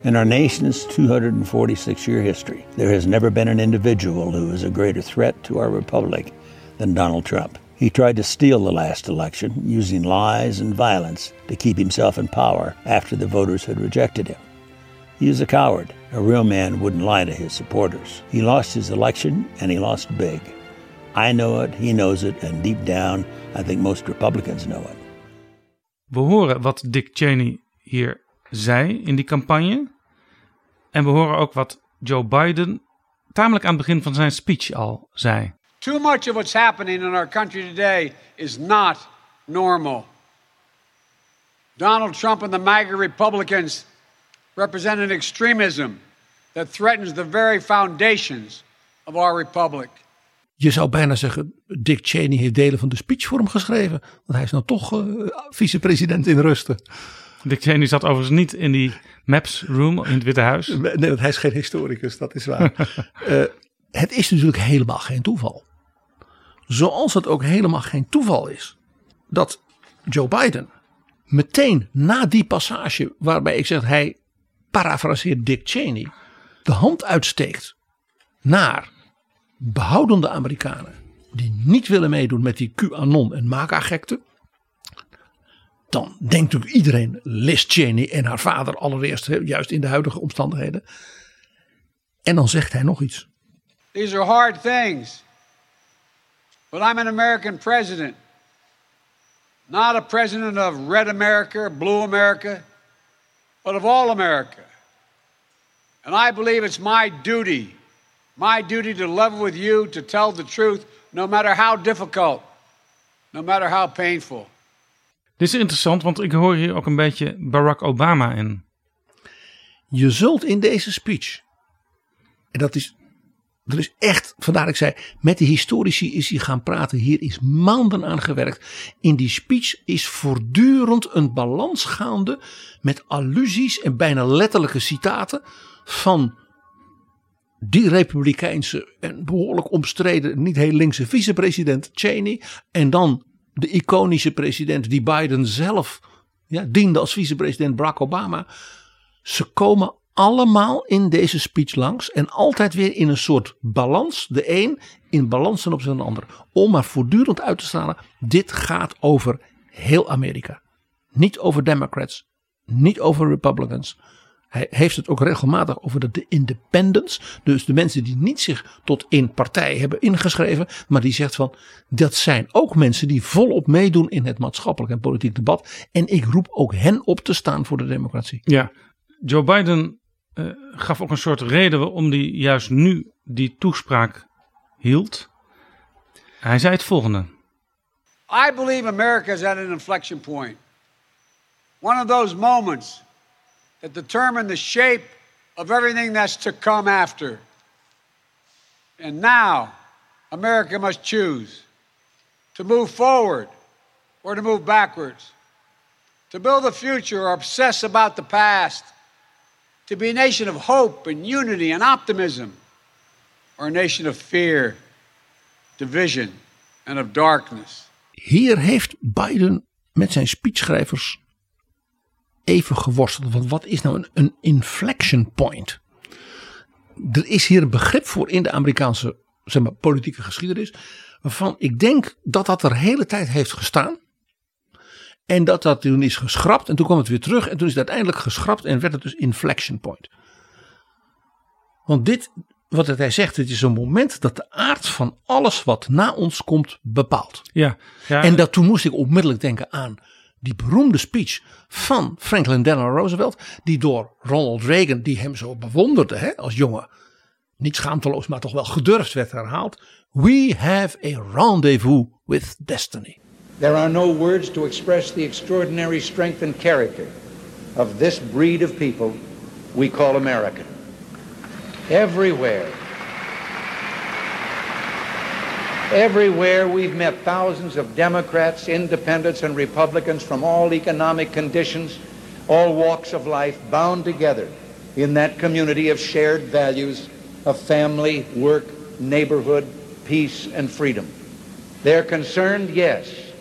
In our nation's 246 year history, there has never been an individual who is a greater threat to our republic than Donald Trump. He tried to steal the last election using lies and violence to keep himself in power after the voters had rejected him. He is a coward. A real man wouldn't lie to his supporters. He lost his election and he lost big. I know it, he knows it, and deep down, I think most Republicans know it. We horen wat Dick Cheney hier zei in die campagne. En we horen ook wat Joe Biden tamelijk aan het begin van zijn speech al zei. Too much of what's happening in our country today is not normal. Donald Trump and the MAGA Republicans represent an extremism that threatens the very foundations of our republic. Je zou bijna zeggen, Dick Cheney heeft delen van de speech voor hem geschreven. Want hij is nou toch uh, vicepresident in rusten. Dick Cheney zat overigens niet in die Maps Room in het Witte Huis. Nee, want hij is geen historicus, dat is waar. uh, het is natuurlijk helemaal geen toeval. Zoals het ook helemaal geen toeval is dat Joe Biden meteen na die passage waarbij ik zeg hij parafraseert Dick Cheney de hand uitsteekt naar behoudende Amerikanen die niet willen meedoen met die QAnon en MAGA-gekte. Dan denkt natuurlijk iedereen Liz Cheney en haar vader allereerst, juist in de huidige omstandigheden. En dan zegt hij nog iets. These are hard things. But I'm an American president. Not a president of red America, blue America, but of all America. And I believe it's my duty my duty to level with you, to tell the truth, no matter how difficult, no matter how painful. Dit is interessant, want ik hoor hier ook een beetje Barack Obama in. Je zult in deze speech, en dat is, er is echt, vandaar ik zei, met de historici is hij gaan praten. Hier is maanden aan gewerkt. In die speech is voortdurend een balans gaande met allusies en bijna letterlijke citaten van die republikeinse en behoorlijk omstreden, niet heel linkse vicepresident Cheney. En dan de iconische president die Biden zelf ja, diende als vicepresident Barack Obama. Ze komen allemaal in deze speech langs en altijd weer in een soort balans. De een in balans ten opzichte de ander. Om maar voortdurend uit te stralen. Dit gaat over heel Amerika. Niet over Democrats. Niet over Republicans. Hij heeft het ook regelmatig over de independents. Dus de mensen die niet zich tot één partij hebben ingeschreven. Maar die zegt van dat zijn ook mensen die volop meedoen in het maatschappelijk en politiek debat. En ik roep ook hen op te staan voor de democratie. Ja, Joe Biden uh, gaf ook een soort reden waarom hij juist nu die toespraak hield. Hij zei het volgende. I believe America is at an inflection point. One of those moments that determine the shape of everything that's to come after. And now, America must choose to move forward or to move backwards, to build a future or obsess about the past, to be a nation of hope and unity and optimism, or a nation of fear, division, and of darkness. Hier heeft Biden met zijn speechschrijvers even geworsteld. Wat is nou een, een inflection point? Er is hier een begrip voor in de Amerikaanse zeg maar, politieke geschiedenis. Waarvan ik denk dat dat er hele tijd heeft gestaan. En dat dat toen is geschrapt. En toen kwam het weer terug. En toen is het uiteindelijk geschrapt. En werd het dus inflection point. Want dit, wat hij zegt, het is een moment dat de aard van alles wat na ons komt bepaalt. Ja, ja. En dat toen moest ik onmiddellijk denken aan die beroemde speech van Franklin Delano Roosevelt, die door Ronald Reagan, die hem zo bewonderde hè, als jongen, niet schaamteloos, maar toch wel gedurfd werd herhaald. We have a rendezvous with destiny. There are no words to express the extraordinary strength and character of this breed of people we call American. Everywhere Everywhere we've met thousands of Democrats, independents, and Republicans from all economic conditions, all walks of life, bound together in that community of shared values of family, work, neighborhood, peace, and freedom. They're concerned, yes.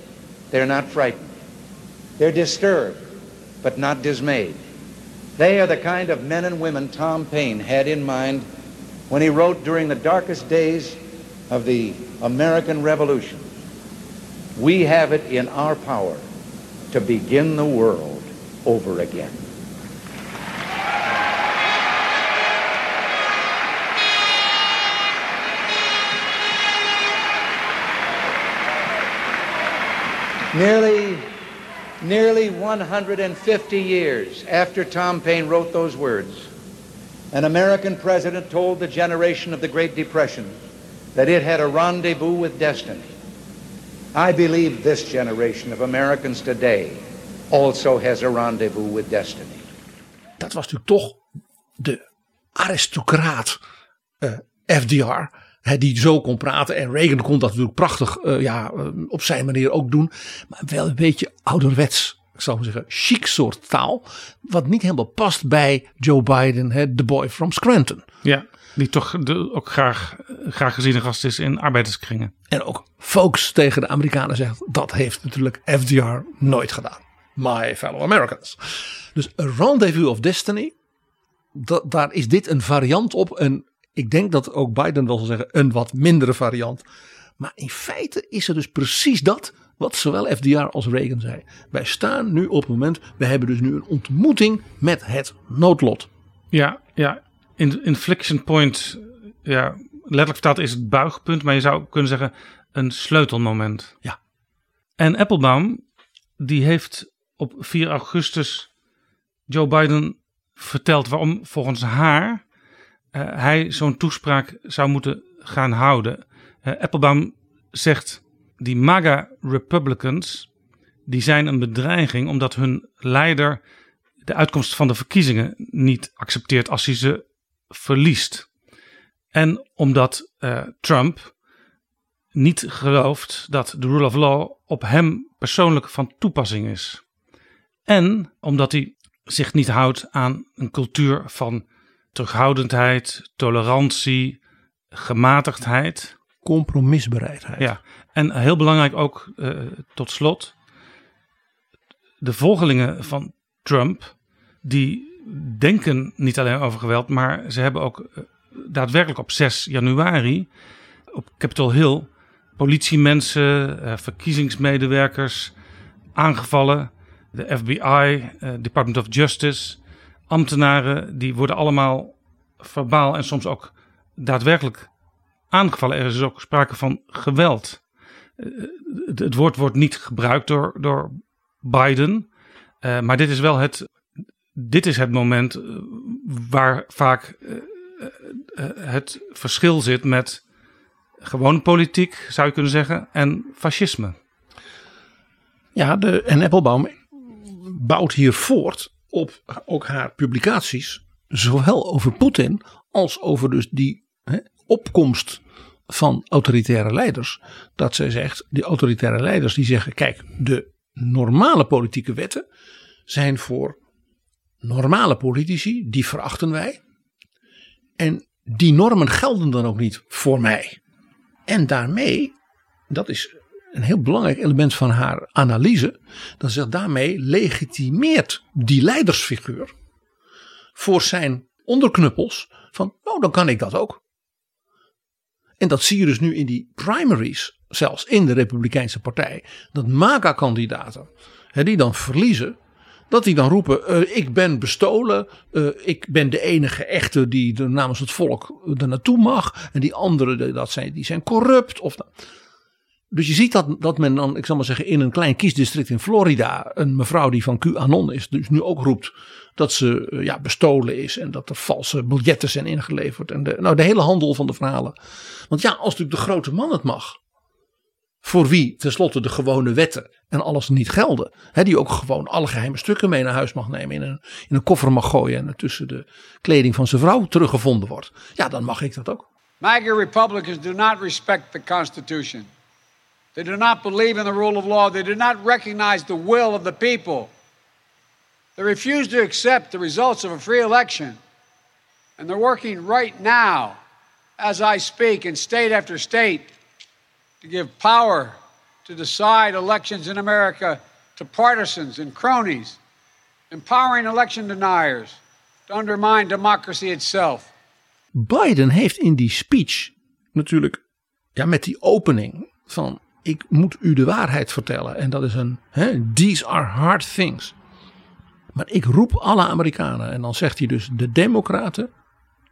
They're not frightened. They're disturbed, but not dismayed. They are the kind of men and women Tom Paine had in mind when he wrote during the darkest days of the American Revolution, we have it in our power to begin the world over again. Nearly, Nearly 150 years after Tom Paine wrote those words, an American president told the generation of the Great Depression that it had a rendezvous with destiny. I believe this generation of Americans today also has a rendezvous with destiny. Dat was natuurlijk toch de aristocraat uh, FDR. Die zo kon praten. En Reagan kon dat natuurlijk prachtig uh, ja, uh, op zijn manier ook doen. Maar wel een beetje ouderwets. Ik zou maar zeggen, chic soort taal. Wat niet helemaal past bij Joe Biden, hè, de boy from Scranton. Ja, die toch de, ook graag, graag gezien een gast is in arbeiderskringen. En ook folks tegen de Amerikanen zegt, dat heeft natuurlijk FDR nooit gedaan. My fellow Americans. Dus A Rendezvous of Destiny, dat, daar is dit een variant op. En ik denk dat ook Biden wel zal zeggen een wat mindere variant. Maar in feite is het dus precies dat wat zowel FDR als Reagan zei. Wij staan nu op het moment, we hebben dus nu een ontmoeting met het noodlot. Ja, ja. In, inflection point, ja, letterlijk vertaald is het buigpunt, maar je zou kunnen zeggen een sleutelmoment. Ja. En Applebaum, die heeft op 4 augustus Joe Biden verteld waarom volgens haar hij zo'n toespraak zou moeten gaan houden. Uh, Applebaum zegt die MAGA Republicans die zijn een bedreiging omdat hun leider de uitkomst van de verkiezingen niet accepteert als hij ze verliest. En omdat uh, Trump niet gelooft dat de rule of law op hem persoonlijk van toepassing is. En omdat hij zich niet houdt aan een cultuur van terughoudendheid, tolerantie, gematigdheid. Compromisbereidheid. Ja, en heel belangrijk ook uh, tot slot. De volgelingen van Trump, die denken niet alleen over geweld, maar ze hebben ook uh, daadwerkelijk op 6 januari op Capitol Hill politiemensen, uh, verkiezingsmedewerkers aangevallen. De FBI, Department of Justice, ambtenaren, die worden allemaal verbaal en soms ook daadwerkelijk aangevallen. Er is ook sprake van geweld. Het, het woord wordt niet gebruikt door, door Biden, uh, maar dit is wel het, dit is het moment waar vaak het verschil zit met gewone politiek, zou je kunnen zeggen, en fascisme. Ja, de, en Applebaum bouwt hier voort op ook haar publicaties, zowel over Poetin als over dus die hè, opkomst van autoritaire leiders. Dat zij zegt, die autoritaire leiders die zeggen, kijk, de normale politieke wetten zijn voor normale politici, die verachten wij. En die normen gelden dan ook niet voor mij. En daarmee, dat is een heel belangrijk element van haar analyse. Dat ze daarmee legitimeert die leidersfiguur voor zijn onderknuppels van, oh dan kan ik dat ook. En dat zie je dus nu in die primaries, zelfs in de Republikeinse Partij, dat MAGA-kandidaten, die dan verliezen, dat die dan roepen: uh, Ik ben bestolen, uh, ik ben de enige echte die er namens het volk er naartoe mag, en die anderen dat zijn, die zijn corrupt. Of, dus je ziet dat, dat men dan, ik zal maar zeggen, in een klein kiesdistrict in Florida, een mevrouw die van QAnon is, dus nu ook roept dat ze uh, ja, bestolen is en dat er valse biljetten zijn ingeleverd. En de, nou, de hele handel van de verhalen. Want ja, als natuurlijk de grote man het mag, voor wie tenslotte de gewone wetten en alles niet gelden, hè, die ook gewoon alle geheime stukken mee naar huis mag nemen, in een, in een koffer mag gooien en tussen de kleding van zijn vrouw teruggevonden wordt, ja, dan mag ik dat ook. MAGA Republicans do not respect the Constitution. They do not believe in the rule of law. They do not recognize the will of the people. They refuse to accept the results of a free election. And they're working right now, as I speak, in state after state, to give power to decide elections in America to partisans and cronies, empowering election deniers to undermine democracy itself. Biden heeft in die speech natuurlijk ja, met die opening van ik moet u de waarheid vertellen. En dat is een, hè, these are hard things. Maar ik roep alle Amerikanen. En dan zegt hij dus de democraten,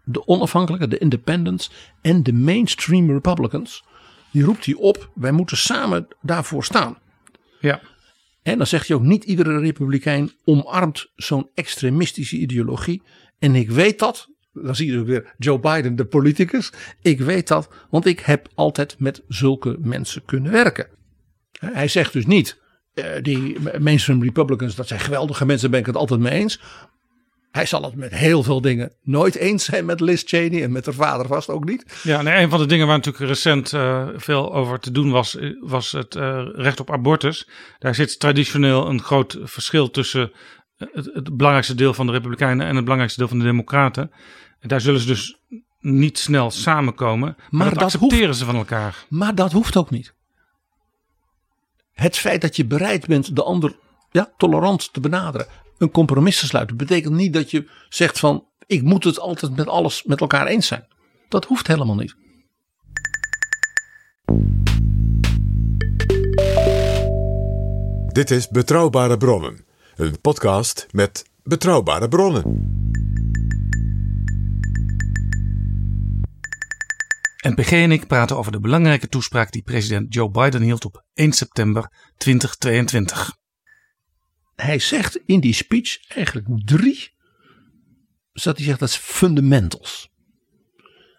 de onafhankelijke, de independents en de mainstream republicans. Die roept hij op, wij moeten samen daarvoor staan. Ja. En dan zegt hij ook niet iedere republikein omarmt zo'n extremistische ideologie. En ik weet dat, dan zie je weer Joe Biden, de politicus. Ik weet dat, want ik heb altijd met zulke mensen kunnen werken. Hij zegt dus niet, eh, die mainstream Republicans, dat zijn geweldige mensen, ben ik het altijd mee eens. Hij zal het met heel veel dingen nooit eens zijn met Liz Cheney en met haar vader vast ook niet. Ja, nee, een van de dingen waar natuurlijk recent uh, veel over te doen was, was het recht op abortus. Daar zit traditioneel een groot verschil tussen het, het, belangrijkste deel van de Republikeinen en het belangrijkste deel van de Democraten. En daar zullen ze dus niet snel samenkomen, maar, maar dat, dat, accepteren hoeft, ze van elkaar. Maar dat hoeft ook niet. Het feit dat je bereid bent de ander ja, tolerant te benaderen, een compromis te sluiten, betekent niet dat je zegt van ik moet het altijd met alles met elkaar eens zijn. Dat hoeft helemaal niet. Dit is Betrouwbare Bronnen, een podcast met betrouwbare bronnen. NPG en ik praten over de belangrijke toespraak die president Joe Biden hield op 1 september 2022 hij zegt in die speech eigenlijk drie, zodat hij zegt dat is fundamentals.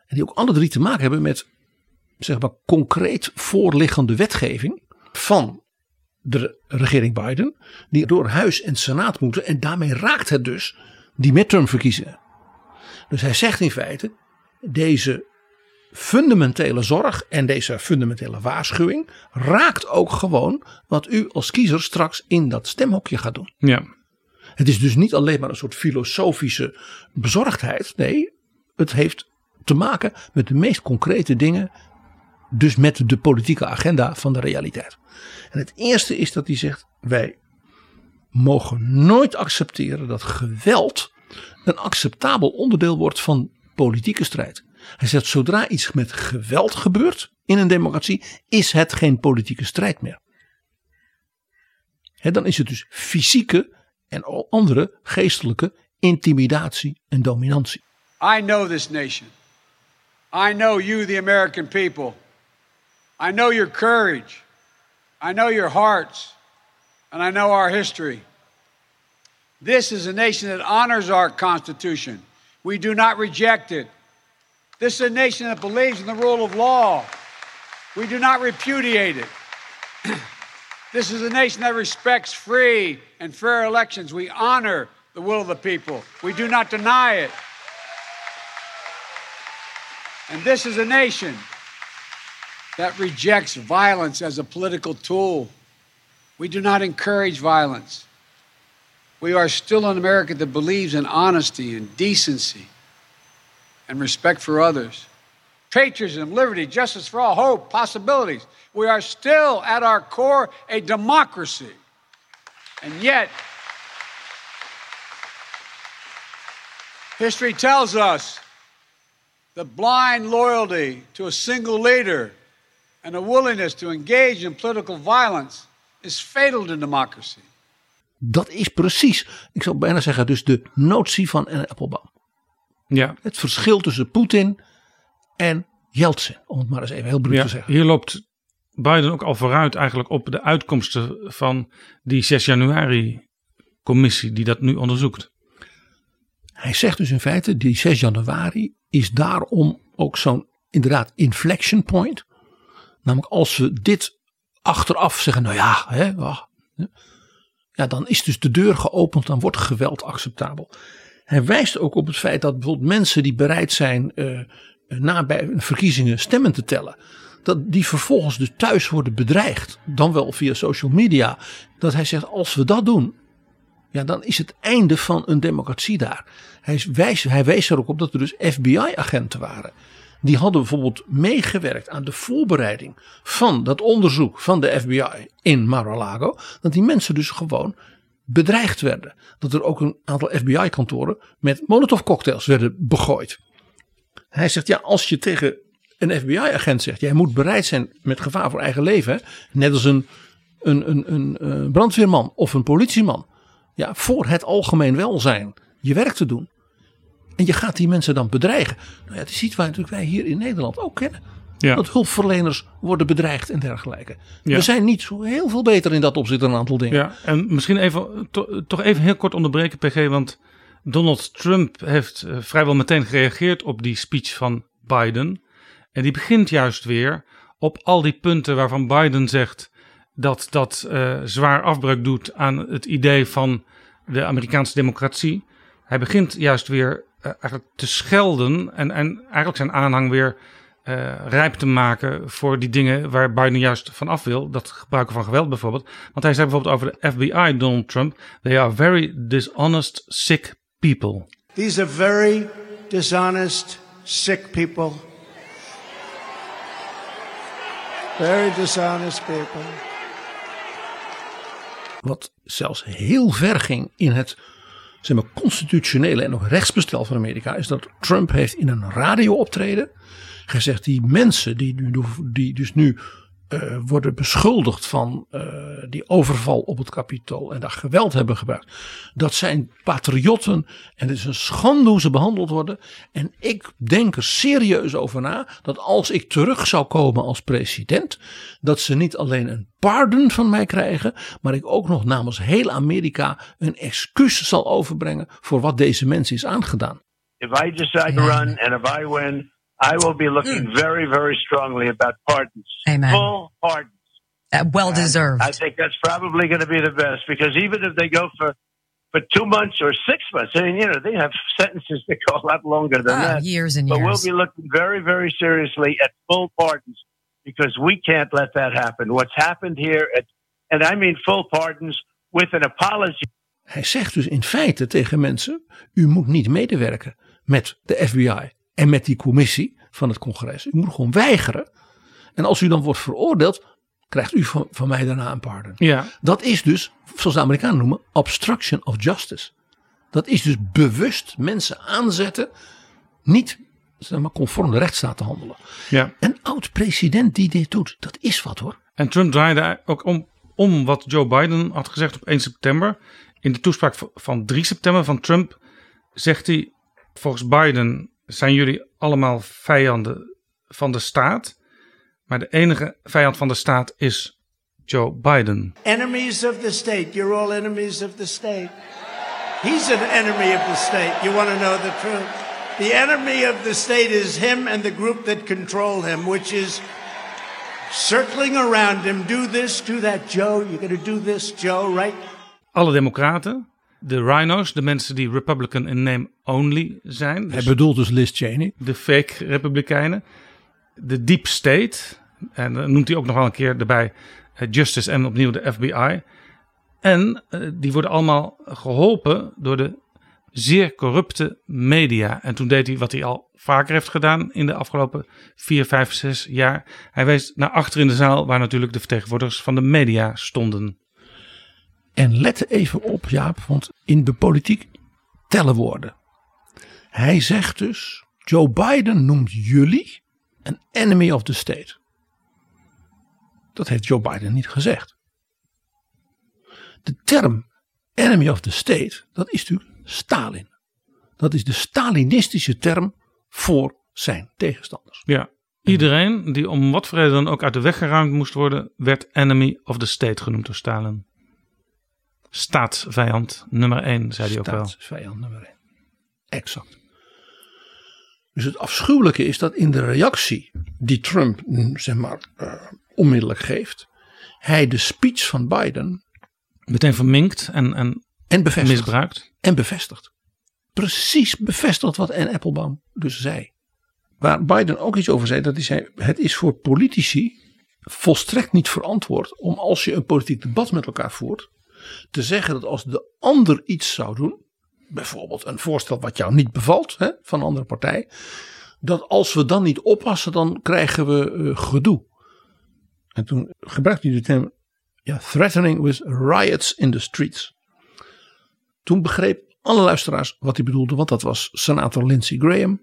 En die ook alle drie te maken hebben met zeg maar concreet voorliggende wetgeving van de regering Biden, die door Huis en Senaat moeten en daarmee raakt het dus die midtermverkiezingen. Dus hij zegt in feite, deze fundamentele zorg en deze fundamentele waarschuwing raakt ook gewoon wat u als kiezer straks in dat stemhokje gaat doen. Ja. Het is dus niet alleen maar een soort filosofische bezorgdheid. Nee, het heeft te maken met de meest concrete dingen. Dus met de politieke agenda van de realiteit. En het eerste is dat hij zegt: wij mogen nooit accepteren dat geweld een acceptabel onderdeel wordt van politieke strijd. Hij zegt zodra iets met geweld gebeurt in een democratie is het geen politieke strijd meer. dan is het dus fysieke en andere geestelijke intimidatie en dominantie. I know this nation. I know you, the American people. I know your courage. I know your hearts. And I know our history. This is a nation that honors our Constitution. We do not reject it. This is a nation that believes in the rule of law. We do not repudiate it. this is a nation that respects free and fair elections. We honor the will of the people. We do not deny it. And this is a nation that rejects violence as a political tool. We do not encourage violence. We are still an America that believes in honesty and decency and respect for others. Patriotism, liberty, justice for all, hope, possibilities. We are still, at our core, a democracy. And yet, history tells us the blind loyalty to a single leader and a willingness to engage in political violence is fatal to democracy. Dat is precies, ik zou bijna zeggen, dus de notie van Applebaum. Ja. Het verschil tussen Poetin en Yeltsin, om het maar eens even heel bruut te zeggen. Hier loopt Biden ook al vooruit eigenlijk op de uitkomsten van die 6 januari commissie die dat nu onderzoekt. Hij zegt dus in feite, die 6 januari is daarom ook zo'n inderdaad inflection point. Namelijk als we dit achteraf zeggen, nou ja, hè, ja, dan is dus de deur geopend, dan wordt geweld acceptabel. Hij wijst ook op het feit dat bijvoorbeeld mensen die bereid zijn uh, na bij verkiezingen stemmen te tellen. Dat die vervolgens dus thuis worden bedreigd. Dan wel via social media. Dat hij zegt als we dat doen. Ja, dan is het einde van een democratie daar. Hij, wijst, hij wees er ook op dat er dus FBI-agenten waren. Die hadden bijvoorbeeld meegewerkt aan de voorbereiding van dat onderzoek van de FBI in Mar-a-Lago. Dat die mensen dus gewoon bedreigd werden. Dat er ook een aantal FBI-kantoren met Molotov-cocktails werden begooid. Hij zegt, ja, als je tegen een FBI-agent zegt, jij moet bereid zijn met gevaar voor eigen leven, net als een, een, een, een, eh, brandweerman of een politieman, ja, voor het algemeen welzijn je werk te doen. En je gaat die mensen dan bedreigen. Nou ja, die situatie natuurlijk wij hier in Nederland ook kennen. Ja. Dat hulpverleners worden bedreigd en dergelijke. Ja. We zijn niet zo heel veel beter in dat opzicht dan een aantal dingen. Ja, en misschien even, to- toch even heel kort onderbreken, PG. Want Donald Trump heeft eh, vrijwel meteen gereageerd op die speech van Biden. En die begint juist weer op al die punten waarvan Biden zegt dat dat eh, zwaar afbreuk doet aan het idee van de Amerikaanse democratie. Hij begint juist weer eigenlijk te schelden en, en eigenlijk zijn aanhang weer eh, rijp te maken voor die dingen waar Biden juist van af wil. Dat gebruiken van geweld bijvoorbeeld. Want hij zei bijvoorbeeld over de FBI, Donald Trump. They are very dishonest, sick people. These are very dishonest, sick people. Very dishonest people. Wat zelfs heel ver ging in het zeg maar, constitutionele en ook rechtsbestel van Amerika. Is dat Trump heeft in een radiooptreden gezegd. Die mensen die, nu- die dus nu eh, worden beschuldigd van eh, die overval op het kapitool. En daar geweld hebben gebruikt. Dat zijn patriotten. En het is een schande hoe ze behandeld worden. En ik denk er serieus over na. Dat als ik terug zou komen als president. Dat ze niet alleen een pardon van mij krijgen. Maar ik ook nog namens heel Amerika een excuus zal overbrengen. Voor wat deze mensen is aangedaan. If I decide to run and if I win, I will be looking very, very strongly about pardons. Amen. Full pardons. Uh, well deserved. I think that's probably going to be the best because even if they go for for two months or six months, I mean, you know, they have sentences that go a lot longer than Ah, that. years and but years. we'll be looking very, very seriously at full pardons because we can't let that happen. What's happened here, at, and I mean full pardons with an apology. Hij zegt dus in feite tegen mensen: u moet niet medewerken met de FBI en met die commissie van het congres. U moet gewoon weigeren. En als u dan wordt veroordeeld, krijgt u van, van mij daarna een pardon. Ja, Dat is dus, zoals de Amerikanen noemen, obstruction of justice. Dat is dus bewust mensen aanzetten, niet zeg maar, conform de rechtsstaat te handelen. ja. Een oud president die dit doet, dat is wat hoor. En Trump draaide ook om, om wat Joe Biden had gezegd op 1 september. In de toespraak van 3 september van Trump zegt hij: Volgens Biden zijn jullie allemaal vijanden van de staat. Maar de enige vijand van de staat is Joe Biden. Enemies of the state. You're all enemies of the state. He's an enemy of the state. You want to know the truth? The enemy of the state is him and the group that control him, which is circling around him. Do this, do that, Joe. You're going to do this, Joe, right? Alle democraten, de rhinos, de mensen die Republican in name only zijn. Hij Dus bedoelt dus Liz Cheney. de fake republikeinen. De deep state. En dan noemt hij ook nog wel een keer erbij eh, Justice en opnieuw de FBI. En eh, die worden allemaal geholpen door de zeer corrupte media. En toen deed hij wat hij al vaker heeft gedaan in de afgelopen 4, 5, 6 jaar. Hij wees naar achter in de zaal waar natuurlijk de vertegenwoordigers van de media stonden. En let even op, Jaap, want in de politiek tellen woorden. Hij zegt dus: Joe Biden noemt jullie een enemy of the state. Dat heeft Joe Biden niet gezegd. De term enemy of the state, dat is natuurlijk Stalin. Dat is de Stalinistische term voor zijn tegenstanders. Ja. Iedereen die om wat voor reden dan ook uit de weg geruimd moest worden, werd enemy of the state genoemd door Stalin. Staatsvijand nummer 1, zei hij ook wel. Staatsvijand nummer 1. Exact. Dus het afschuwelijke is dat in de reactie die Trump mm, zeg maar eh, onmiddellijk geeft, hij de speech van Biden Meteen verminkt en, en en bevestigt. misbruikt. En bevestigt. Precies bevestigt wat Anne Applebaum dus zei. Waar Biden ook iets over zei, dat hij zei: het is voor politici volstrekt niet verantwoord om als je een politiek debat met elkaar voert, te zeggen dat als de ander iets zou doen, bijvoorbeeld een voorstel wat jou niet bevalt hè, van een andere partij, dat als we dan niet oppassen, dan krijgen we eh, gedoe. En toen gebruikte hij de term ja, threatening with riots in the streets. Toen begreep alle luisteraars wat hij bedoelde, want dat was senator Lindsey Graham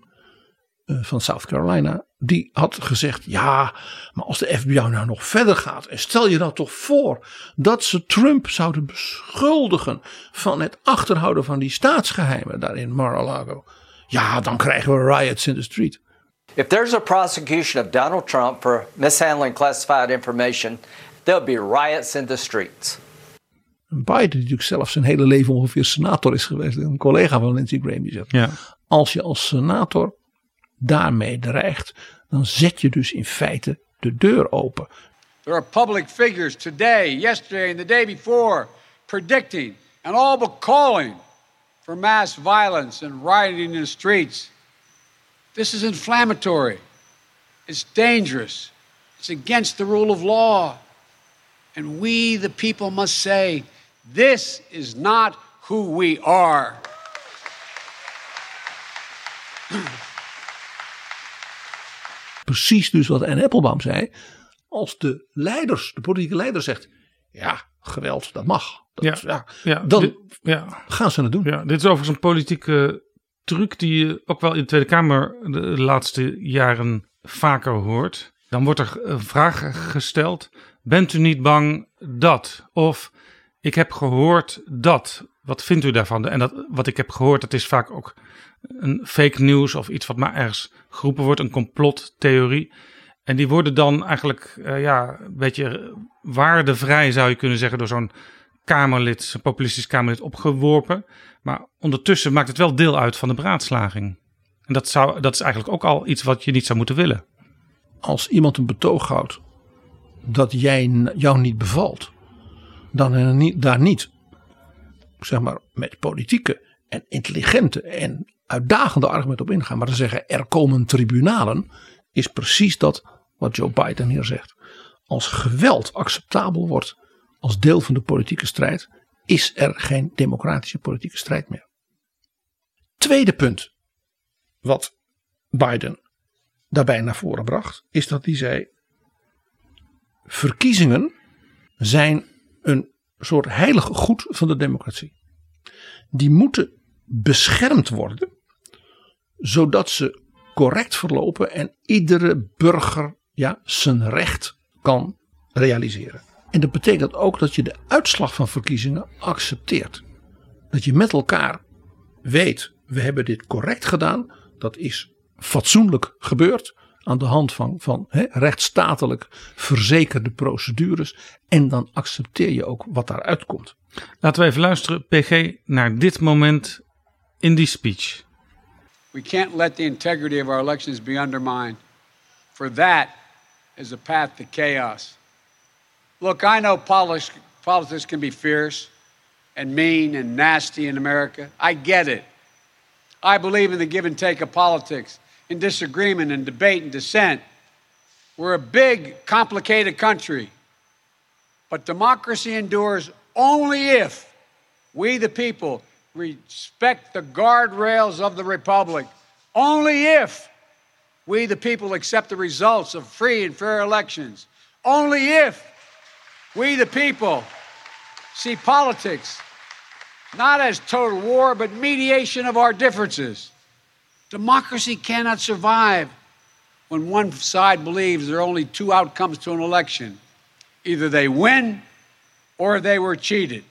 van South Carolina. Die had gezegd: Ja, maar als de FBI nou nog verder gaat, en stel je nou toch voor dat ze Trump zouden beschuldigen van het achterhouden van die staatsgeheimen daar in Mar-a-Lago. Ja, dan krijgen we riots in the street. If there's a prosecution of Donald Trump for mishandling classified information, there'll be riots in the streets. Biden, die natuurlijk zelf zijn hele leven ongeveer senator is geweest, een collega van Lindsey Graham, die zegt: Ja. Als je als senator daarmee dreigt, dan zet je dus in feite de deur open. There are public figures today, yesterday, and the day before predicting and all but calling for mass violence and rioting in the streets. This is inflammatory. It's dangerous. It's against the rule of law. And we, the people, must say, this is not who we are. Precies dus wat Anne Applebaum zei. Als de leiders, de politieke leider zegt, ja, geweld, dat mag. Dat, ja, Ja, dan dit- ja. gaan ze het doen. Ja, dit is overigens een politieke truc die je ook wel in de Tweede Kamer de laatste jaren vaker hoort. Dan wordt er een vraag gesteld: Bent u niet bang dat? Of ik heb gehoord dat. Wat vindt u daarvan? En dat, wat ik heb gehoord, dat is vaak ook een fake news of iets wat maar ergens geroepen wordt, een complottheorie. En die worden dan eigenlijk eh, ja, een beetje waardevrij, zou je kunnen zeggen, door zo'n Kamerlid, zo'n populistisch Kamerlid opgeworpen. Maar ondertussen maakt het wel deel uit van de beraadslaging. En dat, zou, dat is eigenlijk ook al iets wat je niet zou moeten willen. Als iemand een betoog houdt dat jij, jou niet bevalt, dan daar niet, zeg maar, met politieke en intelligente en uitdagende argumenten op ingaan, maar te zeggen er komen tribunalen, is precies dat wat Joe Biden hier zegt. Als geweld acceptabel wordt als deel van de politieke strijd, is er geen democratische politieke strijd meer. Tweede punt wat Biden daarbij naar voren bracht, is dat hij zei: verkiezingen zijn een soort heilig goed van de democratie. Die moeten beschermd worden, zodat ze correct verlopen en iedere burger ja, zijn recht kan realiseren. En dat betekent ook dat je de uitslag van verkiezingen accepteert. Dat je met elkaar weet, we hebben dit correct gedaan. Dat is fatsoenlijk gebeurd. Aan de hand van, van rechtsstatelijk verzekerde procedures. En dan accepteer je ook wat daaruit komt. Laten we even luisteren, PG, naar dit moment in die speech. We can't let the integrity of our elections be undermined, for that is a path to chaos. Look, I know politics, can be fierce and mean and nasty in America. I get it. I believe in the give and take of politics, in disagreement and debate and dissent. We're a big, complicated country. But democracy endures only if we, the people, respect the guardrails of the Republic. Only if we, the people, accept the results of free and fair elections. Only if we, the people, see politics not as total war, but mediation of our differences. Democracy cannot survive when one side believes there are only two outcomes to an election either they win or they were cheated.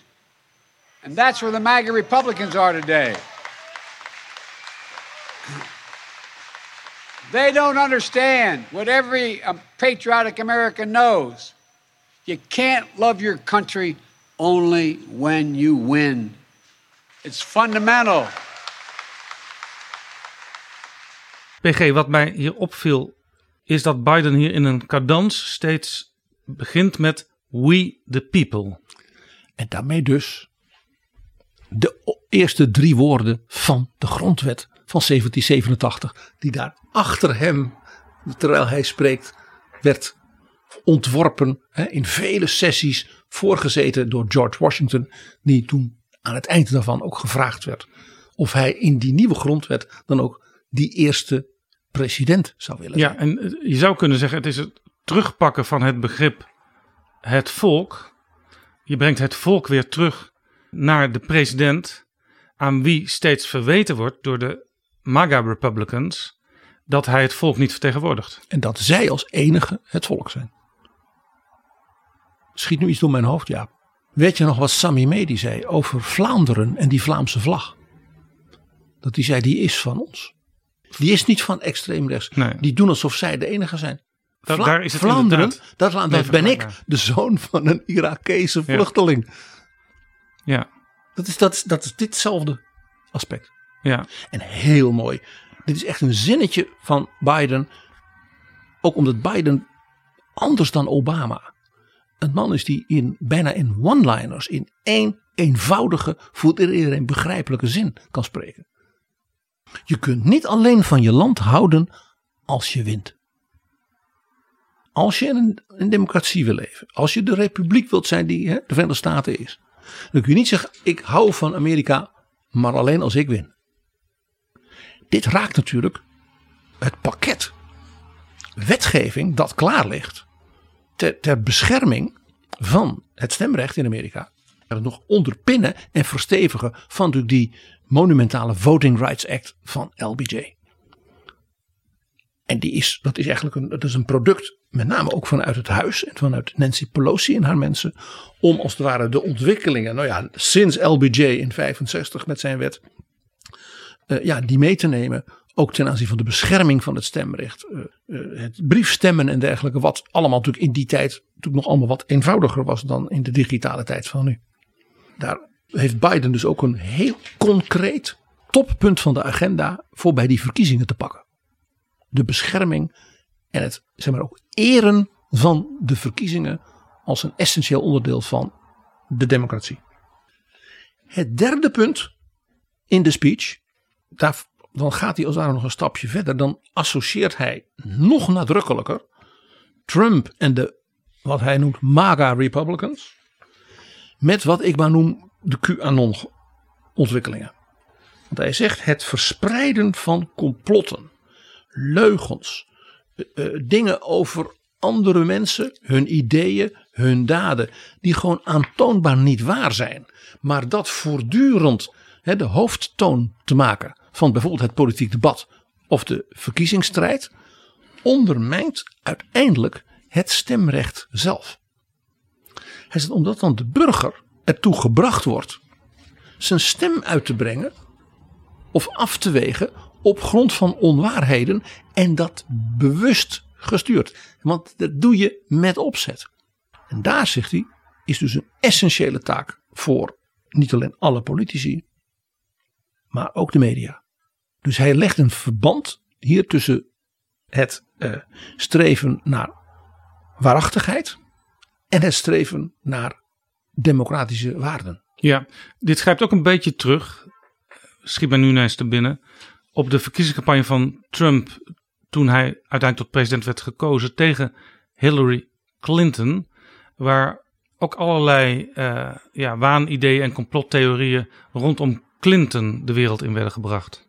And that's where the MAGA Republicans are today. They don't understand what every um, patriotic American knows. You can't love your country only when you win. It's fundamental. PG, wat mij hier opviel, is dat Biden hier in een cadans steeds begint met We the People. En daarmee dus de eerste drie woorden van de grondwet van 1787, die daar achter hem, terwijl hij spreekt, werd ontworpen hè, in vele sessies, voorgezeten door George Washington, die toen aan het eind daarvan ook gevraagd werd of hij in die nieuwe grondwet dan ook die eerste president zou willen zijn. Ja, en eh, je zou kunnen zeggen, het is het terugpakken van het begrip het volk. Je brengt het volk weer terug naar de president, aan wie steeds verweten wordt door de MAGA Republicans dat hij het volk niet vertegenwoordigt. En dat zij als enige het volk zijn. Schiet nu iets door mijn hoofd, Jaap. Weet je nog wat Sammy Medi zei over Vlaanderen en die Vlaamse vlag? Dat hij zei, die is van ons. Die is niet van extreem rechts. Nee. Die doen alsof zij de enige zijn. Daar is het Vlaanderen, dat, ben ik, de zoon van een Irakese vluchteling. Ja, Dat is, dat, is, dat is ditzelfde aspect. ja. En heel mooi. Dit is echt een zinnetje van Biden. Ook omdat Biden anders dan Obama een man is die in bijna in one-liners, in één eenvoudige, voor iedereen begrijpelijke zin kan spreken. Je kunt niet alleen van je land houden als je wint. Als je in een, een democratie wil leven, als je de republiek wilt zijn die hè, de Verenigde Staten is, dan kun je niet zeggen: ik hou van Amerika, maar alleen als ik win. Dit raakt natuurlijk het pakket wetgeving dat klaar ligt ter, ter bescherming van het stemrecht in Amerika. Er nog onderpinnen en verstevigen van die monumentale Voting Rights Act van LBJ. En die is, dat is eigenlijk een, dat is een product, met name ook vanuit het huis en vanuit Nancy Pelosi en haar mensen, om als het ware de ontwikkelingen, nou ja, sinds LBJ in 65 met zijn wet, eh, ja, die mee te nemen. Ook ten aanzien van de bescherming van het stemrecht. eh, eh, het briefstemmen en dergelijke. Wat allemaal natuurlijk in die tijd natuurlijk nog allemaal wat eenvoudiger was dan in de digitale tijd van nu. Daar heeft Biden dus ook een heel concreet toppunt van de agenda voor bij die verkiezingen te pakken. De bescherming en het zeg maar ook eren van de verkiezingen als een essentieel onderdeel van de democratie. Het derde punt in de speech, daar, dan gaat hij als ware nog een stapje verder. Dan associeert hij nog nadrukkelijker Trump en de wat hij noemt MAGA Republicans met wat ik maar noem de QAnon ontwikkelingen. Want hij zegt het verspreiden van complotten, leugens, eh, eh, dingen over andere mensen, hun ideeën, hun daden, die gewoon aantoonbaar niet waar zijn. Maar dat voortdurend de hoofdtoon te maken van bijvoorbeeld het politiek debat of de verkiezingsstrijd, ondermijnt uiteindelijk het stemrecht zelf. Hij zegt omdat dan de burger ertoe gebracht wordt zijn stem uit te brengen of af te wegen op grond van onwaarheden en dat bewust gestuurd. Want dat doe je met opzet. En daar, zegt hij, is dus een essentiële taak voor niet alleen alle politici, maar ook de media. Dus hij legt een verband hier tussen het eh, streven naar waarachtigheid en het streven naar democratische waarden. Ja, dit grijpt ook een beetje terug, schiet mij nu ineens te binnen, op de verkiezingscampagne van Trump toen hij uiteindelijk tot president werd gekozen tegen Hillary Clinton, waar ook allerlei eh, ja, waanideeën en complottheorieën rondom Clinton de wereld in werden gebracht.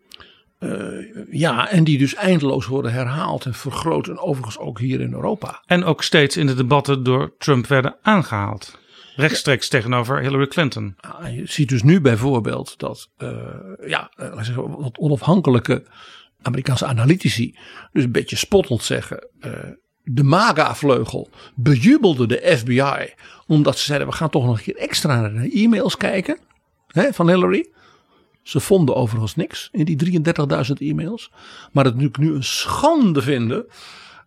Uh, ja, en die dus eindeloos worden herhaald en vergroot. En overigens ook hier in Europa. En ook steeds in de debatten door Trump werden aangehaald. Rechtstreeks tegenover Hillary Clinton. Ah, je ziet dus nu bijvoorbeeld dat uh, ja, uh, zeggen, wat onafhankelijke Amerikaanse analytici dus een beetje spottend zeggen. Uh, de MAGA-vleugel bejubelde de FBI omdat ze zeiden we gaan toch nog een keer extra naar de e-mails kijken hè, van Hillary. Ze vonden overigens niks in die 33.000 e-mails. Maar het nu, nu een schande vinden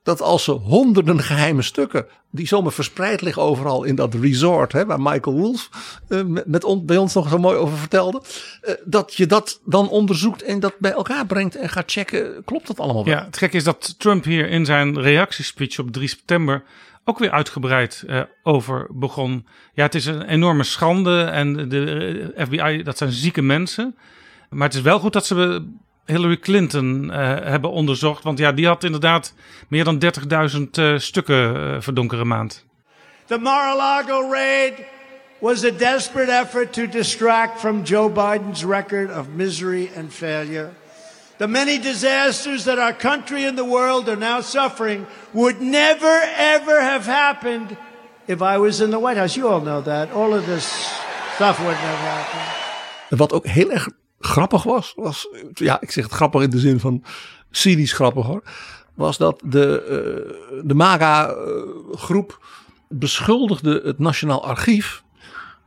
dat als ze honderden geheime stukken die zomaar verspreid liggen overal in dat resort hè, waar Michael Wolff uh, met, bij ons nog zo mooi over vertelde, uh, dat je dat dan onderzoekt en dat bij elkaar brengt en gaat checken, klopt dat allemaal wel? Ja, het gekke is dat Trump hier in zijn reactiespeech op 3 september ook weer uitgebreid uh, over begon. Ja, het is een enorme schande en de FBI, dat zijn zieke mensen. Maar het is wel goed dat ze Hillary Clinton uh, hebben onderzocht. Want ja, die had inderdaad meer dan 30.000 uh, stukken uh, verdonkere maand. The Mar-a-Lago raid was a desperate effort to distract from Joe Biden's record of misery and failure. The many disasters that our country and the world are now suffering would never, ever have happened if I was in the White House. You all know that. All of this stuff would never happen. Wat ook heel erg grappig was, was, ja, ik zeg het grappig in de zin van cynisch grappig hoor, was dat de, uh, de MAGA-groep beschuldigde het Nationaal Archief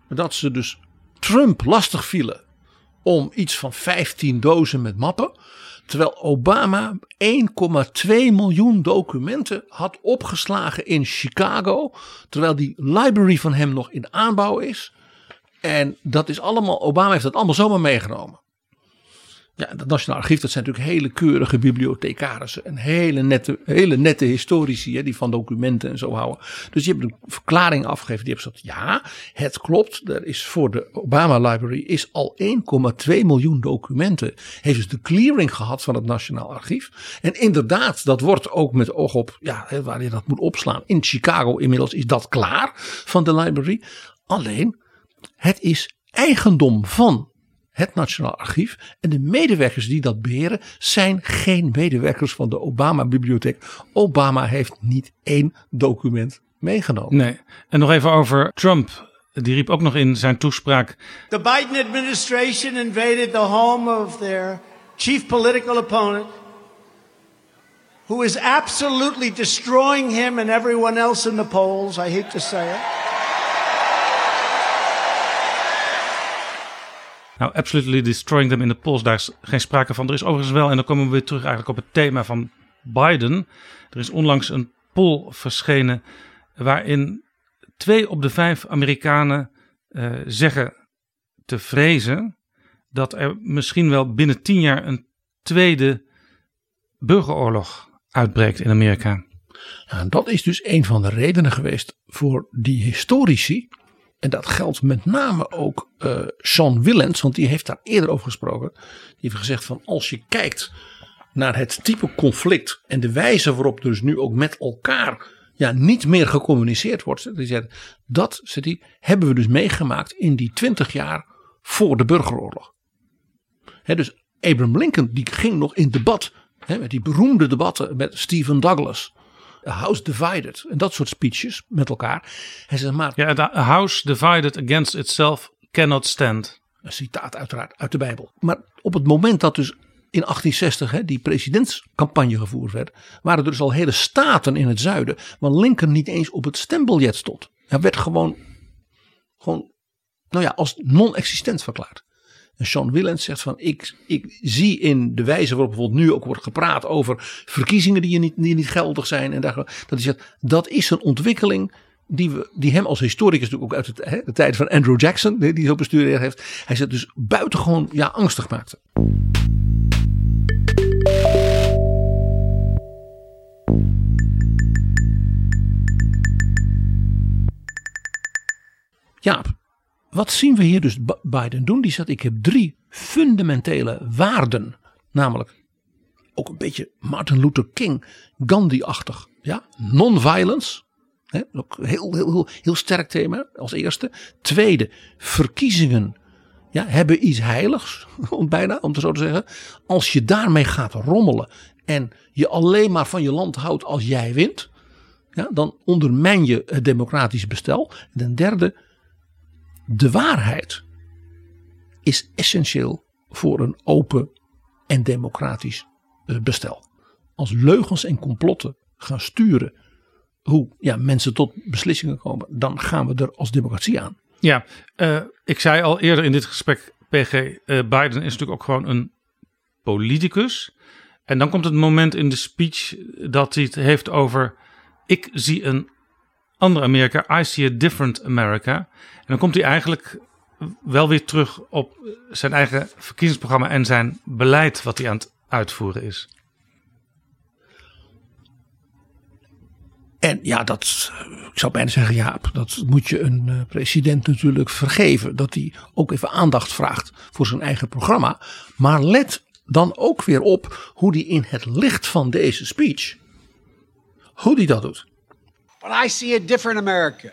dat ze dus Trump lastig vielen om iets van 15 dozen met mappen. Terwijl Obama 1,2 miljoen documenten had opgeslagen in Chicago. Terwijl die library van hem nog in aanbouw is. En dat is allemaal, Obama heeft dat allemaal zomaar meegenomen. Ja, dat Nationaal Archief, dat zijn natuurlijk hele keurige bibliothecarissen. En hele nette, hele nette historici, hè, die van documenten en zo houden. Dus die hebben een verklaring afgegeven. Die hebben gezegd, ja, het klopt. Er is voor de Obama Library is al 1,2 miljoen documenten. Heeft dus de clearing gehad van het Nationaal Archief. En inderdaad, dat wordt ook met oog op, ja, waar je dat moet opslaan. In Chicago inmiddels is dat klaar van de library. Alleen, het is eigendom van het Nationaal Archief. En de medewerkers die dat beheren zijn geen medewerkers van de Obama-bibliotheek. Obama heeft niet één document meegenomen. Nee. En nog even over Trump. Die riep ook nog in zijn toespraak. The Biden administration invaded the home of their chief political opponent, who is absolutely destroying him and everyone else in the polls. I hate to say it. Nou, absolutely destroying them in the polls, daar is geen sprake van. Er is overigens wel, en dan komen we weer terug eigenlijk op het thema van Biden. Er is onlangs een poll verschenen waarin twee op de vijf Amerikanen uh, zeggen te vrezen dat er misschien wel binnen tien jaar een tweede burgeroorlog uitbreekt in Amerika. Ja, dat is dus een van de redenen geweest voor die historici en dat geldt met name ook uh, Sean Willens, want die heeft daar eerder over gesproken. Die heeft gezegd van als je kijkt naar het type conflict en de wijze waarop dus nu ook met elkaar ja, niet meer gecommuniceerd wordt. Die zegt, dat zegt hij, hebben we dus meegemaakt in die twintig jaar voor de burgeroorlog. Dus Abraham Lincoln die ging nog in debat met die beroemde debatten met Stephen Douglas. House Divided en dat soort speeches met elkaar. Hij zegt maar. Ja, the House Divided against itself cannot stand. Een citaat uiteraard uit de Bijbel. Maar op het moment dat dus in 1860 hè, die presidentscampagne gevoerd werd, waren er dus al hele staten in het zuiden waar Lincoln niet eens op het stembiljet stond. Hij werd gewoon, gewoon nou ja, als non-existent verklaard. En Sean Willens zegt van ik, ik zie in de wijze waarop bijvoorbeeld nu ook wordt gepraat over verkiezingen die, niet, die niet geldig zijn. En dat hij zegt dat is een ontwikkeling die, we, die hem als historicus natuurlijk ook uit het, hè, de tijd van Andrew Jackson, die zo bestuurder heeft. Hij zegt dus buitengewoon ja, angstig maakte. Jaap, wat zien we hier dus Biden doen? Die zegt ik heb drie fundamentele waarden. Namelijk ook een beetje Martin Luther King, Gandhi-achtig. Ja? Non-violence. ook heel, heel, heel, heel sterk thema als eerste. Tweede, verkiezingen ja, hebben iets heiligs, om bijna om het zo te zeggen. Als je daarmee gaat rommelen en je alleen maar van je land houdt als jij wint, ja, dan ondermijn je het democratische bestel. En ten derde, de waarheid is essentieel voor een open en democratisch eh, bestel. Als leugens en complotten gaan sturen hoe ja, mensen tot beslissingen komen, dan gaan we er als democratie aan. Ja, uh, ik zei al eerder in dit gesprek, PG, uh, eh, Biden is natuurlijk ook gewoon een politicus. En dan komt het moment in de speech dat hij het heeft over: ik zie een ander Amerika, I see a different America. En dan komt hij eigenlijk wel weer terug op zijn eigen verkiezingsprogramma en zijn beleid wat hij aan het uitvoeren is. En ja, dat, ik zou bijna zeggen, ja, dat moet je een eh, president natuurlijk vergeven. Dat hij ook even aandacht vraagt voor zijn eigen programma. Maar let dan ook weer op hoe hij in het licht van deze speech, hoe hij dat doet. But I see a different America.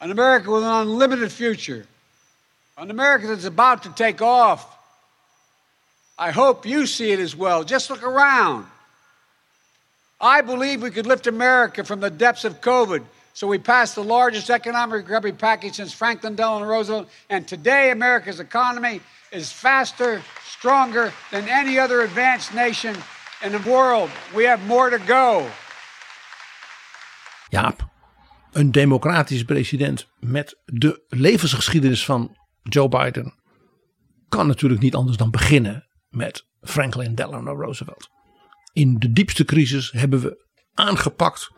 An America with an unlimited future. An America that's about to take off. I hope you see it as well. Just look around. I believe we could lift America from the depths of COVID. So we passed the largest economic recovery package since Franklin Delano Roosevelt. And today, America's economy is faster, stronger than any other advanced nation in the world. We have more to go. Jaap, een democratisch president met de levensgeschiedenis van Joe Biden kan natuurlijk niet anders dan beginnen met Franklin Delano Roosevelt. In de diepste crisis hebben we aangepakt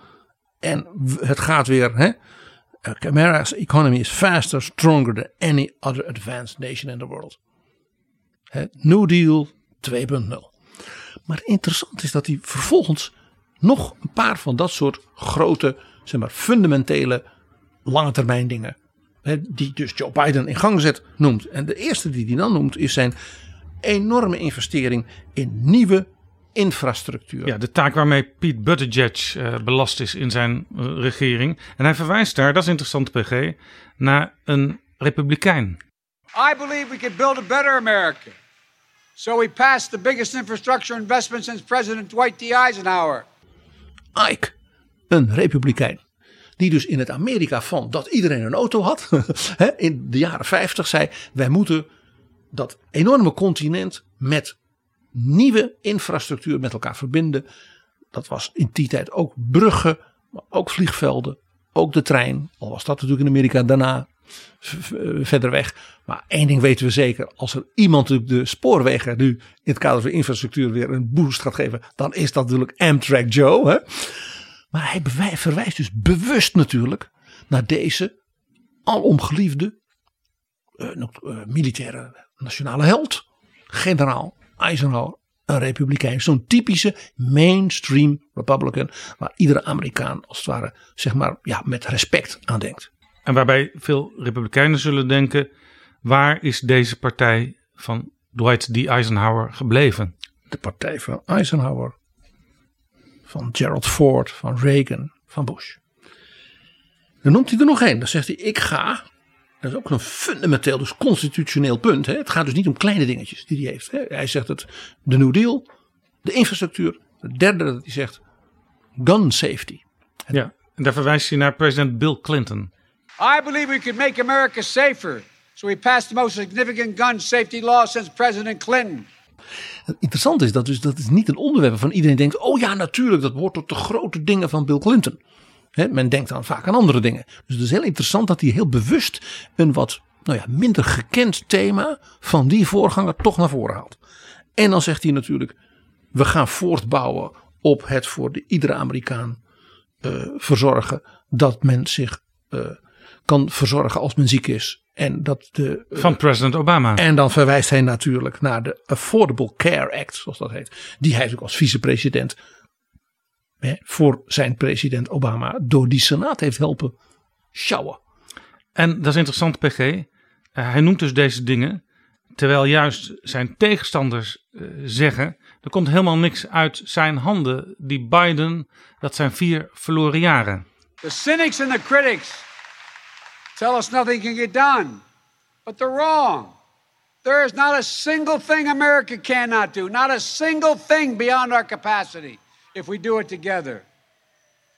en het gaat weer. Hè? America's economy is faster, stronger than any other advanced nation in the world. New Deal 2.0. Maar interessant is dat hij vervolgens nog een paar van dat soort grote, zeg maar, fundamentele lange termijn dingen. die dus Joe Biden in gang zet, noemt. En de eerste die hij dan noemt is zijn enorme investering in nieuwe infrastructuur. Ja, de taak waarmee Pete Buttigieg uh, belast is in zijn uh, regering. En hij verwijst daar, dat is interessant PG, naar een republikein. I believe we could build a better America. So we passed the biggest infrastructure investment since President Dwight D. Eisenhower. Ike, een republikein. Die dus in het Amerika van dat iedereen een auto had. in de jaren 50 zei: wij moeten dat enorme continent met nieuwe infrastructuur met elkaar verbinden. Dat was in die tijd ook bruggen, maar ook vliegvelden, ook de trein. Al was dat natuurlijk in Amerika daarna verder weg. Maar één ding weten we zeker. Als er iemand de spoorwegen nu in het kader van infrastructuur weer een boost gaat geven. Dan is dat natuurlijk Amtrak Joe. Hè? Maar hij verwijst dus bewust natuurlijk naar deze alomgeliefde uh, militaire nationale held. Generaal Eisenhower. Een republikein. Zo'n typische mainstream republican. Waar iedere Amerikaan als het ware zeg maar ja, met respect aan denkt. En waarbij veel Republikeinen zullen denken: waar is deze partij van Dwight D. Eisenhower gebleven? De partij van Eisenhower, van Gerald Ford, van Reagan, van Bush. Dan noemt hij er nog één. Dan zegt hij: Ik ga. Dat is ook een fundamenteel, dus constitutioneel punt. Hè. Het gaat dus niet om kleine dingetjes die hij heeft. Hè. Hij zegt het, de New Deal, de infrastructuur. Het derde dat hij zegt, gun safety. Ja, en daar verwijst hij naar president Bill Clinton. I believe we could make America safer. So we passed the most significant gun safety law since President Clinton. Interessant is dat dus dat is niet een onderwerp van iedereen denkt: oh ja, natuurlijk, dat wordt tot de grote dingen van Bill Clinton. men denkt dan vaak aan andere dingen. Dus het is heel interessant dat hij heel bewust een wat nou ja, minder gekend thema van die voorganger toch naar voren haalt. En dan zegt hij natuurlijk: we gaan voortbouwen op het voor de, iedere Amerikaan uh, verzorgen dat men zich uh, kan verzorgen als men ziek is. En dat de, Van president Obama. En dan verwijst hij natuurlijk naar de Affordable Care Act, zoals dat heet. Die hij natuurlijk als vicepresident voor zijn president Obama door die Senaat heeft helpen sjouwen. En dat is interessant, PG. Uh, hij noemt dus deze dingen. Terwijl juist zijn tegenstanders uh, zeggen. Er komt helemaal niks uit zijn handen. Die Biden, dat zijn vier verloren jaren. The cynics and the critics tell us nothing can get done. But they're wrong. There is not a single thing America cannot do, not a single thing beyond our capacity if we do it together.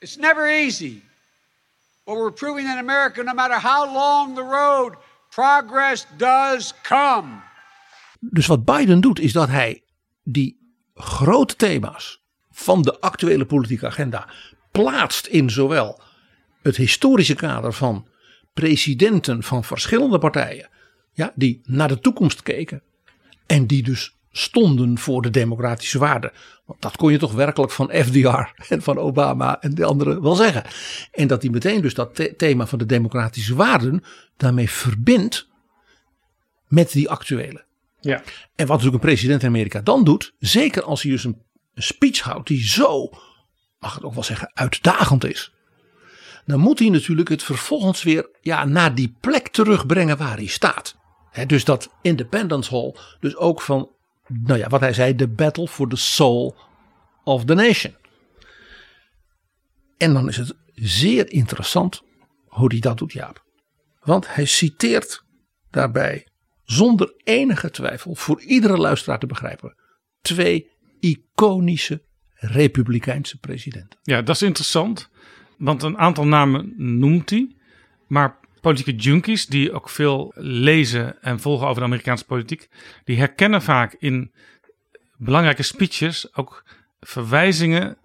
It's never easy. But we're proving in America, no matter how long the road, progress does come. Dus wat Biden doet, is dat hij die grote thema's van de actuele politieke agenda plaatst in zowel het historische kader van presidenten van verschillende partijen. Ja, die naar de toekomst keken. En die dus stonden voor de democratische waarden. Want dat kon je toch werkelijk van FDR en van Obama en de anderen wel zeggen. En dat hij meteen dus dat thema van de democratische waarden daarmee verbindt met die actuele. Ja. En wat natuurlijk een president in Amerika dan doet, zeker als hij dus een speech houdt die zo, mag ik ook wel zeggen, uitdagend is dan moet hij natuurlijk het vervolgens weer ja, naar die plek terugbrengen waar hij staat. dus dat Independence Hall, dus ook van, nou ja, wat hij zei, de battle for the soul of the nation. En dan is het zeer interessant hoe hij dat doet, Jaap. Want hij citeert daarbij zonder enige twijfel, voor iedere luisteraar te begrijpen, twee iconische republikeinse presidenten. Ja, dat is interessant. Want een aantal namen noemt hij. Maar politieke junkies, die ook veel lezen en volgen over de Amerikaanse politiek, die herkennen vaak in belangrijke speeches ook verwijzingen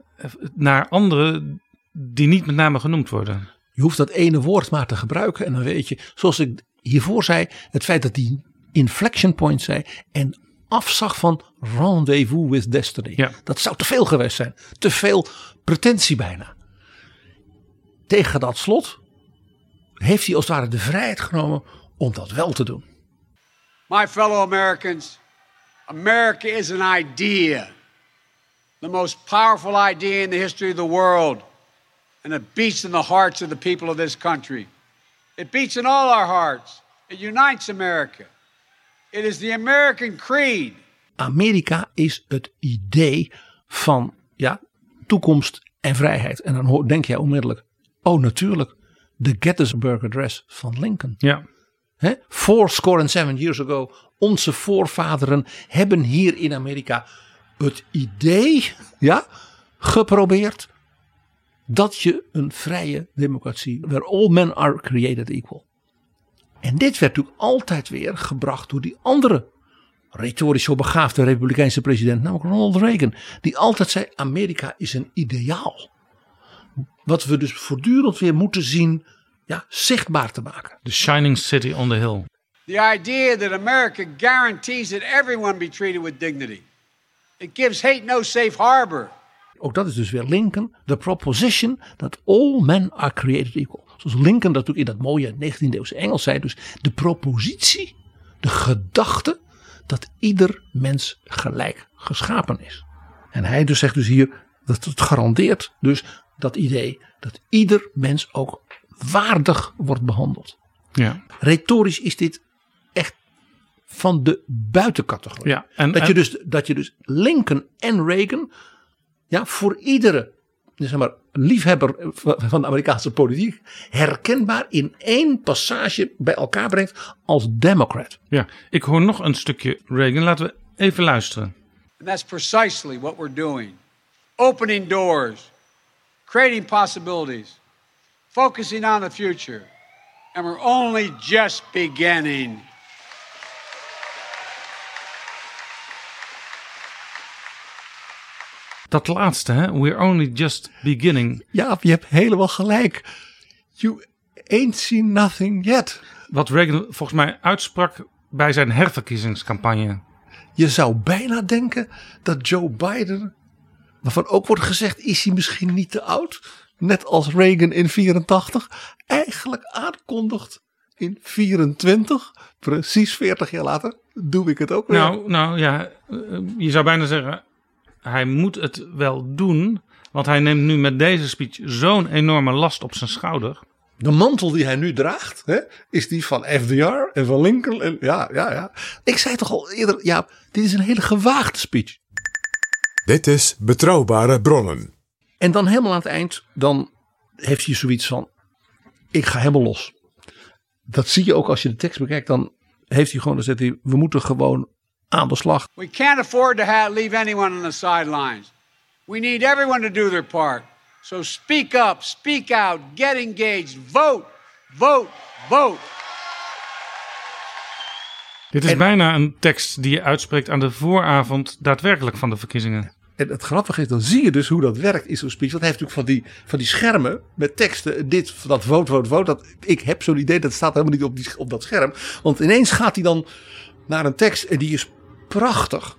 naar anderen die niet met name genoemd worden. Je hoeft dat ene woord maar te gebruiken en dan weet je, zoals ik hiervoor zei, het feit dat die inflection point zei en afzag van rendezvous with destiny. Ja. Dat zou te veel geweest zijn. Te veel pretentie bijna. Tegen dat slot heeft hij als het ware de vrijheid genomen om dat wel te doen. My fellow Americans, America is an idea, the most powerful idea in the history of the world, and it beats in the hearts of the people of this country. It beats in all our hearts. It unites America. It is the American creed. Amerika is het idee van ja, toekomst en vrijheid. En dan denk jij onmiddellijk, oh natuurlijk, de Gettysburg Address van Lincoln. Ja. Hè? Four score and seven years ago, onze voorvaderen hebben hier in Amerika het idee ja, geprobeerd dat je een vrije democratie, where all men are created equal. En dit werd natuurlijk altijd weer gebracht door die andere retorisch zo begaafde republikeinse president, namelijk Ronald Reagan, die altijd zei: Amerika is een ideaal. Wat we dus voortdurend weer moeten zien ja, zichtbaar te maken. The shining city on the hill. The idea that America guarantees that everyone be treated with dignity. It gives hate no safe harbor. Ook dat is dus weer Lincoln. The proposition that all men are created equal. Zoals Lincoln dat ook in dat mooie 19e eeuwse Engels zei. Dus de propositie, de gedachte dat ieder mens gelijk geschapen is. En hij dus zegt dus hier dat het garandeert dus dat idee dat ieder mens ook waardig wordt behandeld. Ja. Retorisch is dit echt van de buitencategorie. Ja, en- dat, en- je dus, dat je dus Lincoln en Reagan ja, voor iedere zeg maar, liefhebber van de Amerikaanse politiek herkenbaar in één passage bij elkaar brengt als democrat. Ja, ik hoor nog een stukje Reagan. Laten we even luisteren. And that's precisely what we're doing. Opening doors, creating possibilities, focusing on the future. And we're only just beginning. Dat laatste, hè? We're only just beginning. Ja, je hebt helemaal gelijk. You ain't seen nothing yet. Wat Reagan volgens mij uitsprak bij zijn herverkiezingscampagne. Je zou bijna denken dat Joe Biden, waarvan ook wordt gezegd, is hij misschien niet te oud? Net als Reagan in 84, eigenlijk aankondigt in 24, precies 40 jaar later, doe ik het ook weer. Nou, nou ja, eh, je zou bijna zeggen, hij moet het wel doen. Want hij neemt nu met deze speech zo'n enorme last op zijn schouder. De mantel die hij nu draagt, hè, is die van FDR en van Lincoln. En, ja, ja, ja. Ik zei toch al eerder, ja, dit is een hele gewaagde speech. Dit is Betrouwbare Bronnen. En dan helemaal aan het eind, dan heeft hij zoiets van, ik ga helemaal los. Dat zie je ook als je de tekst bekijkt, dan heeft hij gewoon, hij, we moeten gewoon aan de slag. We can't afford to leave anyone on the sidelines. We need everyone to do their part. So speak up, speak out, get engaged, vote, vote, vote. Dit is bijna een tekst die je uitspreekt aan de vooravond daadwerkelijk van de verkiezingen. En het grappige is, dan zie je dus hoe dat werkt in zo'n speech. Want hij heeft natuurlijk van die, van die schermen met teksten. Dit, dat, vote, vote, vote. Dat, ik heb zo'n idee, dat staat helemaal niet op, die, op dat scherm. Want ineens gaat hij dan naar een tekst en die is prachtig.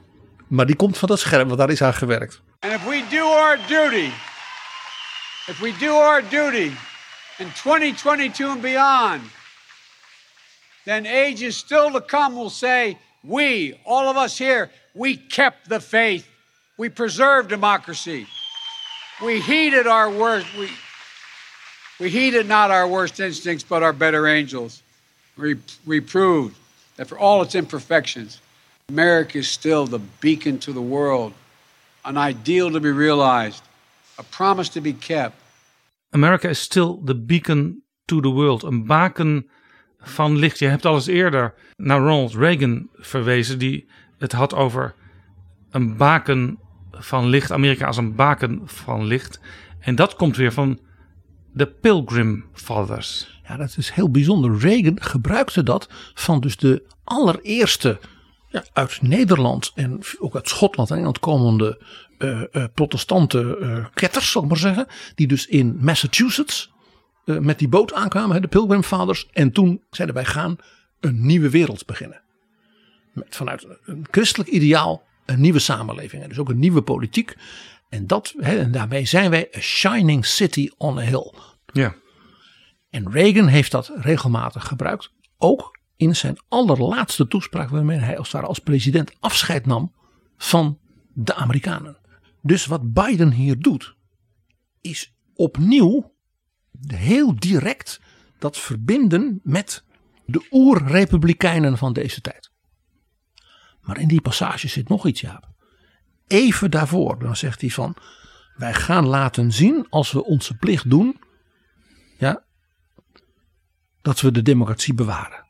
Maar die komt van dat scherm, want daar is aan gewerkt. And if we do our duty, if we do our duty in 2022 and beyond, then ages still to come will say, we, all of us here, we kept the faith. We preserved democracy. We heeded our worst, we, we heeded not our worst instincts, but our better angels. We, we proved that for all its imperfections, America is still the beacon to the world an ideal to be realized, a promise to be kept. America is still the beacon to the world. Een baken van licht. Je hebt al eens eerder naar Ronald Reagan verwezen, die het had over een baken van licht. Amerika als een baken van licht. En dat komt weer van de Pilgrim Fathers. Ja, dat is heel bijzonder. Reagan gebruikte dat van dus de allereerste ja, uit Nederland en ook uit Schotland en Engeland komende uh, uh, protestante uh, ketters, zal ik maar zeggen. Die dus in Massachusetts met die boot aankwamen, de Pilgrim Fathers. En toen zeiden wij gaan een nieuwe wereld beginnen. met, vanuit een christelijk ideaal een nieuwe samenleving. En dus ook een nieuwe politiek. En, dat, hè, en daarmee zijn wij a shining city on a hill. Ja. En Reagan heeft dat regelmatig gebruikt. Ook in zijn allerlaatste toespraak waarmee hij als, als president afscheid nam van de Amerikanen. Dus wat Biden hier doet is opnieuw heel direct dat verbinden met de oer-republikeinen van deze tijd. Maar in die passage zit nog iets, Jaap. Even daarvoor, dan zegt hij van, wij gaan laten zien als we onze plicht doen, ja, dat we de democratie bewaren.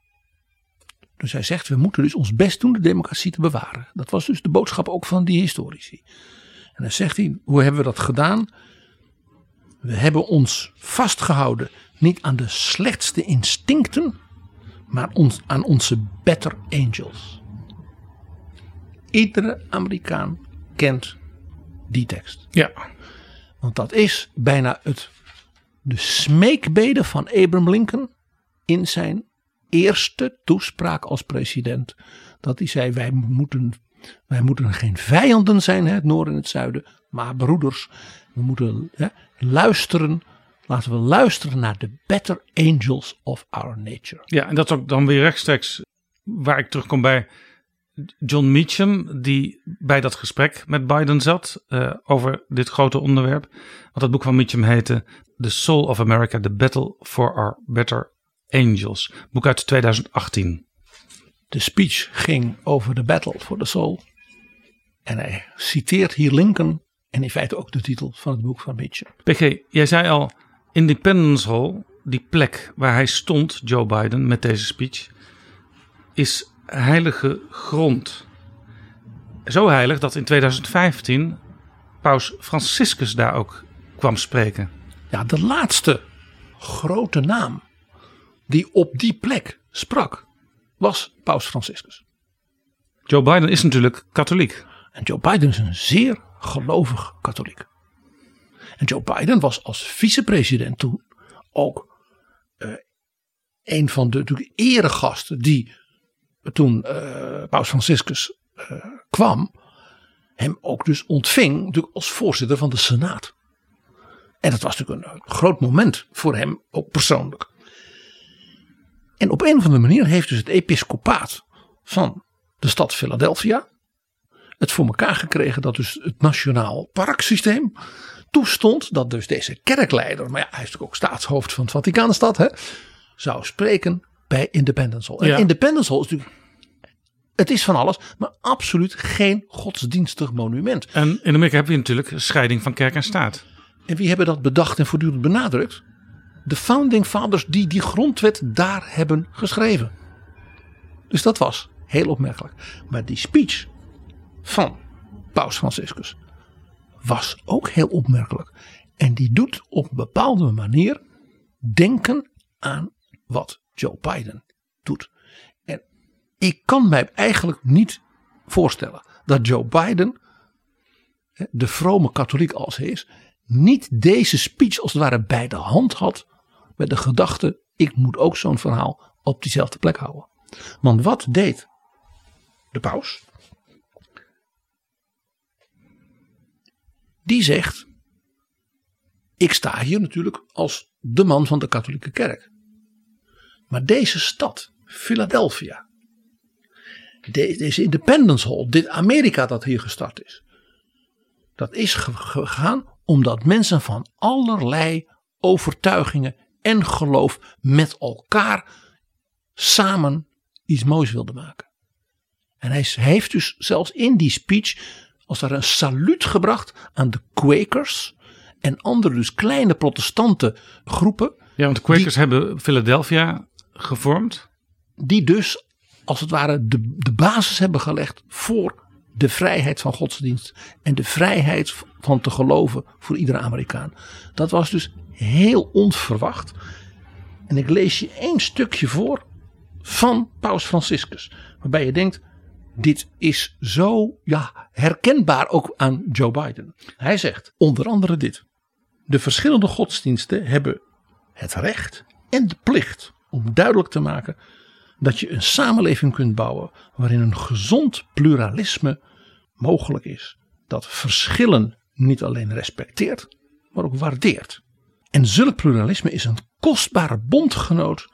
Dus hij zegt, we moeten dus ons best doen de democratie te bewaren. Dat was dus de boodschap ook van die historici. En dan zegt hij, hoe hebben we dat gedaan? We hebben ons vastgehouden niet aan de slechtste instincten, maar ons, aan onze better angels. Iedere Amerikaan kent die tekst. Ja. Want dat is bijna het, de smeekbede van Abraham Lincoln in zijn eerste toespraak als president. Dat hij zei: wij moeten, wij moeten geen vijanden zijn, het noorden en het zuiden, maar broeders. We moeten hè, luisteren. Laten we luisteren naar de better angels of our nature. Ja, en dat is ook dan weer rechtstreeks waar ik terugkom bij John Meacham, die bij dat gesprek met Biden zat uh, over dit grote onderwerp. Want dat boek van Meacham heette The Soul of America, The Battle for Our Better Angels. Boek uit 2018. De speech ging over de battle for the soul. En hij citeert hier Lincoln en in feite ook de titel van het boek van Meacham. PG, jij zei al Independence Hall, die plek waar hij stond, Joe Biden, met deze speech, is heilige grond. Zo heilig dat in 2015 paus Franciscus daar ook kwam spreken. Ja, de laatste grote naam die op die plek sprak was paus Franciscus. Joe Biden is natuurlijk katholiek. En Joe Biden is een zeer gelovig katholiek. En Joe Biden was als vicepresident toen ook uh, een van de natuurlijk eregasten die toen uh, paus Franciscus uh, kwam, hem ook dus ontving natuurlijk als voorzitter van de Senaat. En dat was natuurlijk een groot moment voor hem, ook persoonlijk. En op een of andere manier heeft dus het episcopaat van de stad Philadelphia het voor elkaar gekregen dat dus het nationaal parksysteem toestond dat dus deze kerkleider, maar ja, hij is natuurlijk ook staatshoofd van het Vaticaanstad, hè, zou spreken bij Independence Hall. En Independence Hall is natuurlijk het is van alles, maar absoluut geen godsdienstig monument. En in Amerika heb je natuurlijk scheiding van kerk en staat. En wie hebben dat bedacht en voortdurend benadrukt? De founding fathers die die grondwet daar hebben geschreven. Dus dat was heel opmerkelijk. Maar die speech van Paus Franciscus was ook heel opmerkelijk. En die doet op een bepaalde manier denken aan wat Joe Biden doet. En ik kan mij eigenlijk niet voorstellen dat Joe Biden, de vrome katholiek als hij is, niet deze speech als het ware bij de hand had. Met de gedachte: ik moet ook zo'n verhaal op diezelfde plek houden. Want wat deed de paus? Die zegt: Ik sta hier natuurlijk als de man van de katholieke kerk. Maar deze stad, Philadelphia, deze Independence Hall, dit Amerika dat hier gestart is, dat is gegaan omdat mensen van allerlei overtuigingen en geloof met elkaar samen iets moois wilden maken. En hij heeft dus zelfs in die speech als daar een saluut gebracht aan de Quakers en andere dus kleine protestante groepen. Ja, want de Quakers hebben Philadelphia gevormd. Die dus als het ware de, de basis hebben gelegd voor de vrijheid van godsdienst en de vrijheid van te geloven voor iedere Amerikaan. Dat was dus heel onverwacht. En ik lees je één stukje voor van Paus Franciscus, waarbij je denkt: dit is zo ja, herkenbaar ook aan Joe Biden. Hij zegt onder andere dit: De verschillende godsdiensten hebben het recht en de plicht om duidelijk te maken dat je een samenleving kunt bouwen waarin een gezond pluralisme mogelijk is. Dat verschillen niet alleen respecteert, maar ook waardeert. En zulk pluralisme is een kostbare bondgenoot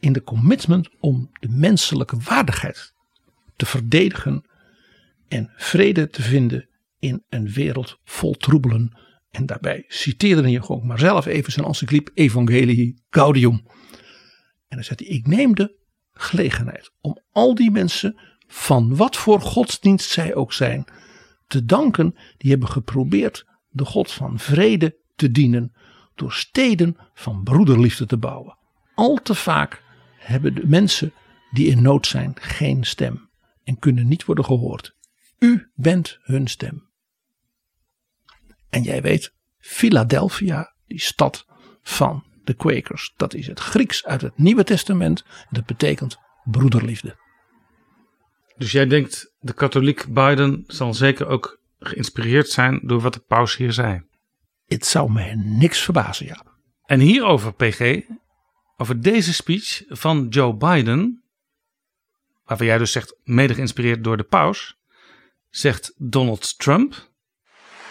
in de commitment om de menselijke waardigheid te verdedigen en vrede te vinden in een wereld vol troebelen. En daarbij citeerde je gewoon maar zelf even zijn encycliep Evangelii Gaudium. En dan zegt ik neem de gelegenheid om al die mensen, van wat voor godsdienst zij ook zijn, te danken. Die hebben geprobeerd de God van vrede te dienen door steden van broederliefde te bouwen. Al te vaak hebben de mensen die in nood zijn geen stem en kunnen niet worden gehoord. U bent hun stem. En jij weet, Philadelphia, die stad van de Quakers, dat is het Grieks uit het Nieuwe Testament. Dat betekent broederliefde. Dus jij denkt, de katholiek Biden zal zeker ook geïnspireerd zijn door wat de paus hier zei. Het zou mij niks verbazen, ja. En hierover, PG, over deze speech van Joe Biden, waarvan jij dus zegt mede geïnspireerd door de paus, zegt Donald Trump.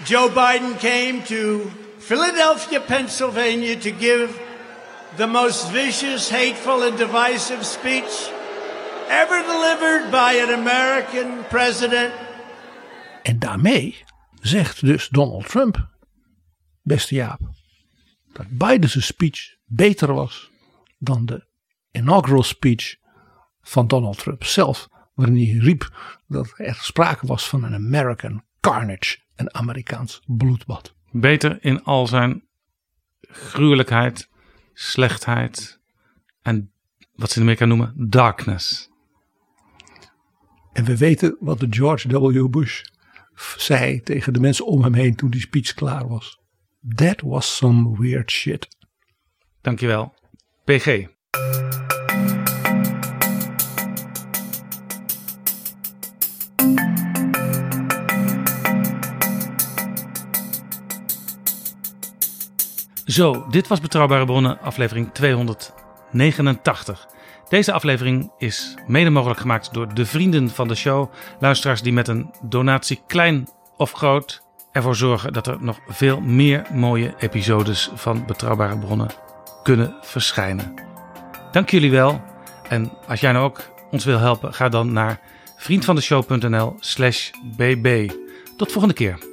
Joe Biden came to Philadelphia, Pennsylvania to give the most vicious, hateful, and divisive speech ever delivered by an American president. En daarmee zegt dus Donald Trump, beste Jaap, dat Biden's speech beter was dan de inaugural speech van Donald Trump zelf, waarin hij riep dat er sprake was van een American carnage, een Amerikaans bloedbad. Beter in al zijn gruwelijkheid, slechtheid en wat ze in Amerika noemen darkness. En we weten wat de George W. Bush zei tegen de mensen om hem heen toen die speech klaar was. That was some weird shit. Dankjewel. PG. Zo, dit was Betrouwbare Bronnen, aflevering 289. Deze aflevering is mede mogelijk gemaakt door de vrienden van de show. Luisteraars die met een donatie klein of groot ervoor zorgen dat er nog veel meer mooie episodes van Betrouwbare Bronnen kunnen verschijnen. Dank jullie wel. En als jij nou ook ons wil helpen, ga dan naar vriendvandeshow.nl slash bb. Tot volgende keer.